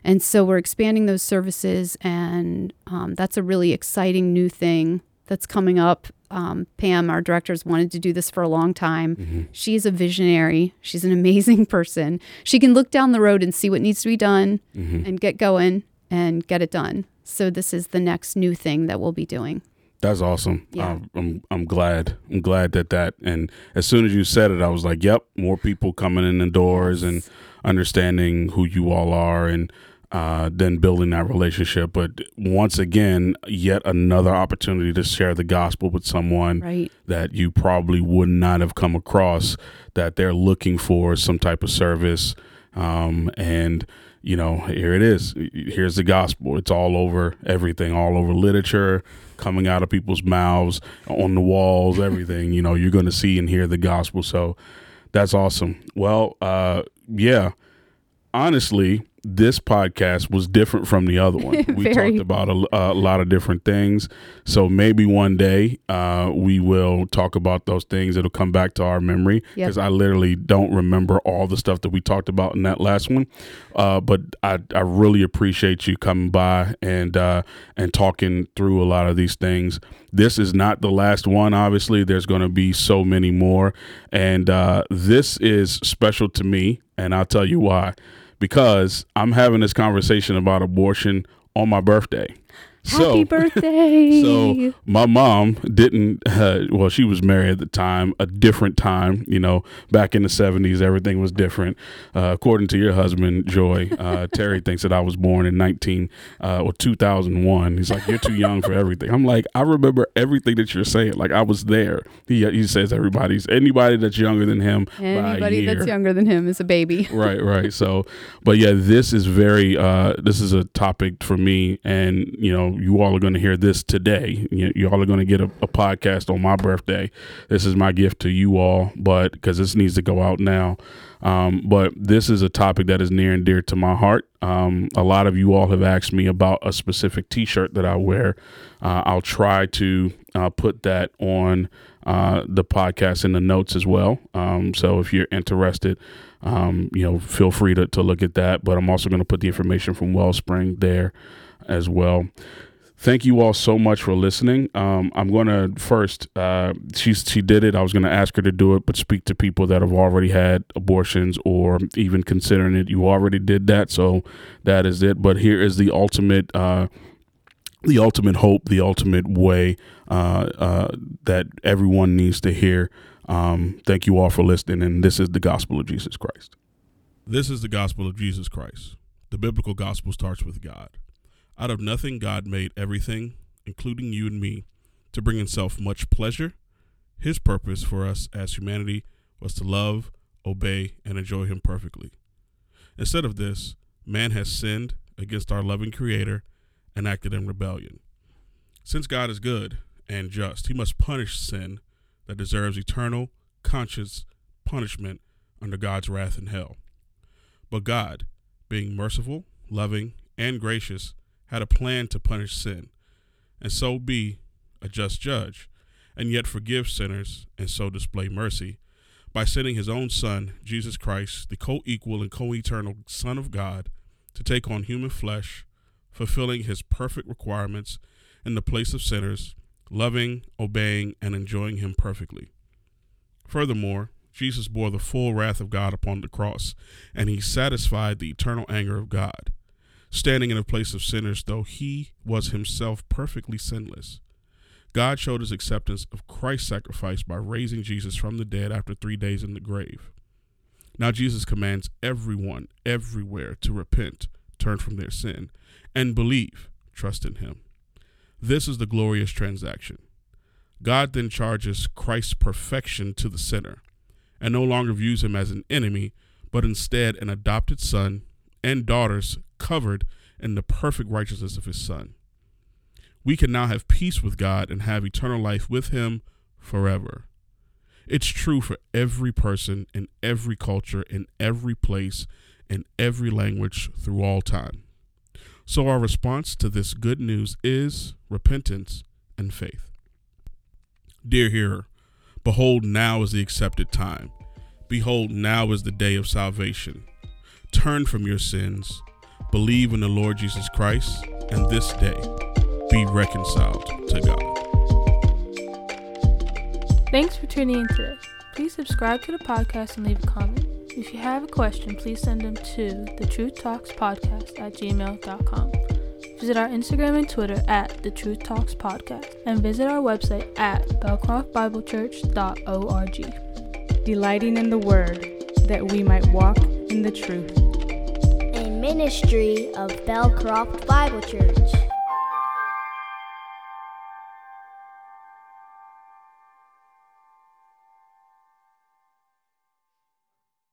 And so we're expanding those services, and um, that's a really exciting new thing that's coming up. Um, Pam, our director, has wanted to do this for a long time. She's a visionary. She's an amazing person. She can look down the road and see what needs to be done and get going and get it done. So this is the next new thing that we'll be doing. That's awesome. Yeah. Um, I'm I'm glad. I'm glad that that and as soon as you said it, I was like, "Yep, more people coming in the doors and understanding who you all are and uh, then building that relationship." But once again, yet another opportunity to share the gospel with someone Right. that you probably would not have come across that they're looking for some type of service um, and you know here it is. Here's the gospel. It's all over everything all over literature coming out of people's mouths on the walls everything you know you're going to see and hear the gospel. So that's awesome. Well uh yeah honestly this podcast was different from the other one. We talked about a, a lot of different things. So maybe one day uh, we will talk about those things. It'll come back to our memory Yep. because i literally don't remember all the stuff that we talked about in that last one. Uh, but I, I really appreciate you coming by and uh, and talking through a lot of these things. This is not the last one obviously. There's going to be so many more. And uh, this is special to me and i'll tell you why because i'm having this conversation about abortion on my birthday Happy birthday. so my mom didn't. Uh, well, she was married at the time, a different time. You know, back in the seventies, everything was different. Uh, according to your husband, Joy, uh, Terry thinks that I was born in nineteen uh, or two thousand one. He's like, "You're too young for everything." I'm like, "I remember everything that you're saying. Like I was there." He he says everybody's anybody that's younger than him. Anybody that's younger than him is a baby. right right so but yeah this is very uh this is a topic for me and you know you all are going to hear this today. You, you all are going to get a, a podcast on my birthday. This is my gift to you all but because this needs to go out now. Um, but this is a topic that is near and dear to my heart. Um, a lot of you all have asked me about a specific t-shirt that i wear. Uh, i'll try to uh, put that on uh, the podcast in the notes as well. Um, so if you're interested um, you know, feel free to, to look at that. But I'm also going to put the information from Wellspring there as well. Thank you all so much for listening. Um, I'm going to first, uh, she's, she did it. I was going to ask her to do it, but speak to people that have already had abortions or even considering it. You already did that. So that is it. But here is the ultimate, uh, the ultimate hope, the ultimate way uh, uh, that everyone needs to hear. Um, thank you all for listening, and this is the gospel of Jesus Christ. This is the gospel of Jesus Christ. The biblical gospel starts with God. Out of nothing, God made everything, including you and me, to bring himself much pleasure. His purpose for us as humanity was to love, obey, and enjoy him perfectly. Instead of this, man has sinned against our loving Creator and acted in rebellion. Since God is good and just, he must punish sin that deserves eternal, conscious punishment under God's wrath in hell. But God, being merciful, loving, and gracious, had a plan to punish sin, and so be a just judge, and yet forgive sinners, and so display mercy, by sending his own Son, Jesus Christ, the co equal and co eternal Son of God, to take on human flesh, fulfilling his perfect requirements in the place of sinners, loving, obeying, and enjoying him perfectly. Furthermore, Jesus bore the full wrath of God upon the cross, and he satisfied the eternal anger of God, standing in the place of sinners, though he was himself perfectly sinless. God showed his acceptance of Christ's sacrifice by raising Jesus from the dead after three days in the grave. Now Jesus commands everyone, everywhere, to repent, turn from their sin, and believe, trust in him. This is the glorious transaction. God then charges Christ's perfection to the sinner and no longer views him as an enemy, but instead an adopted son and daughters covered in the perfect righteousness of his son. We can now have peace with God and have eternal life with him forever. It's true for every person in every culture, in every place, in every language through all time. So, our response to this good news is repentance and faith. Dear hearer, behold, now is the accepted time. Behold, now is the day of salvation. Turn from your sins, believe in the Lord Jesus Christ, and this day be reconciled to God. Thanks for tuning in today. Please subscribe to the podcast and leave a comment. If you have a question, please send them to the Truth Talks Podcast at gmail.com. Visit our Instagram and Twitter at the Truth Talks Podcast and visit our website at belcroftbiblechurch.org. Delighting in the Word, that we might walk in the truth. Ministry of Belcroft Bible Church.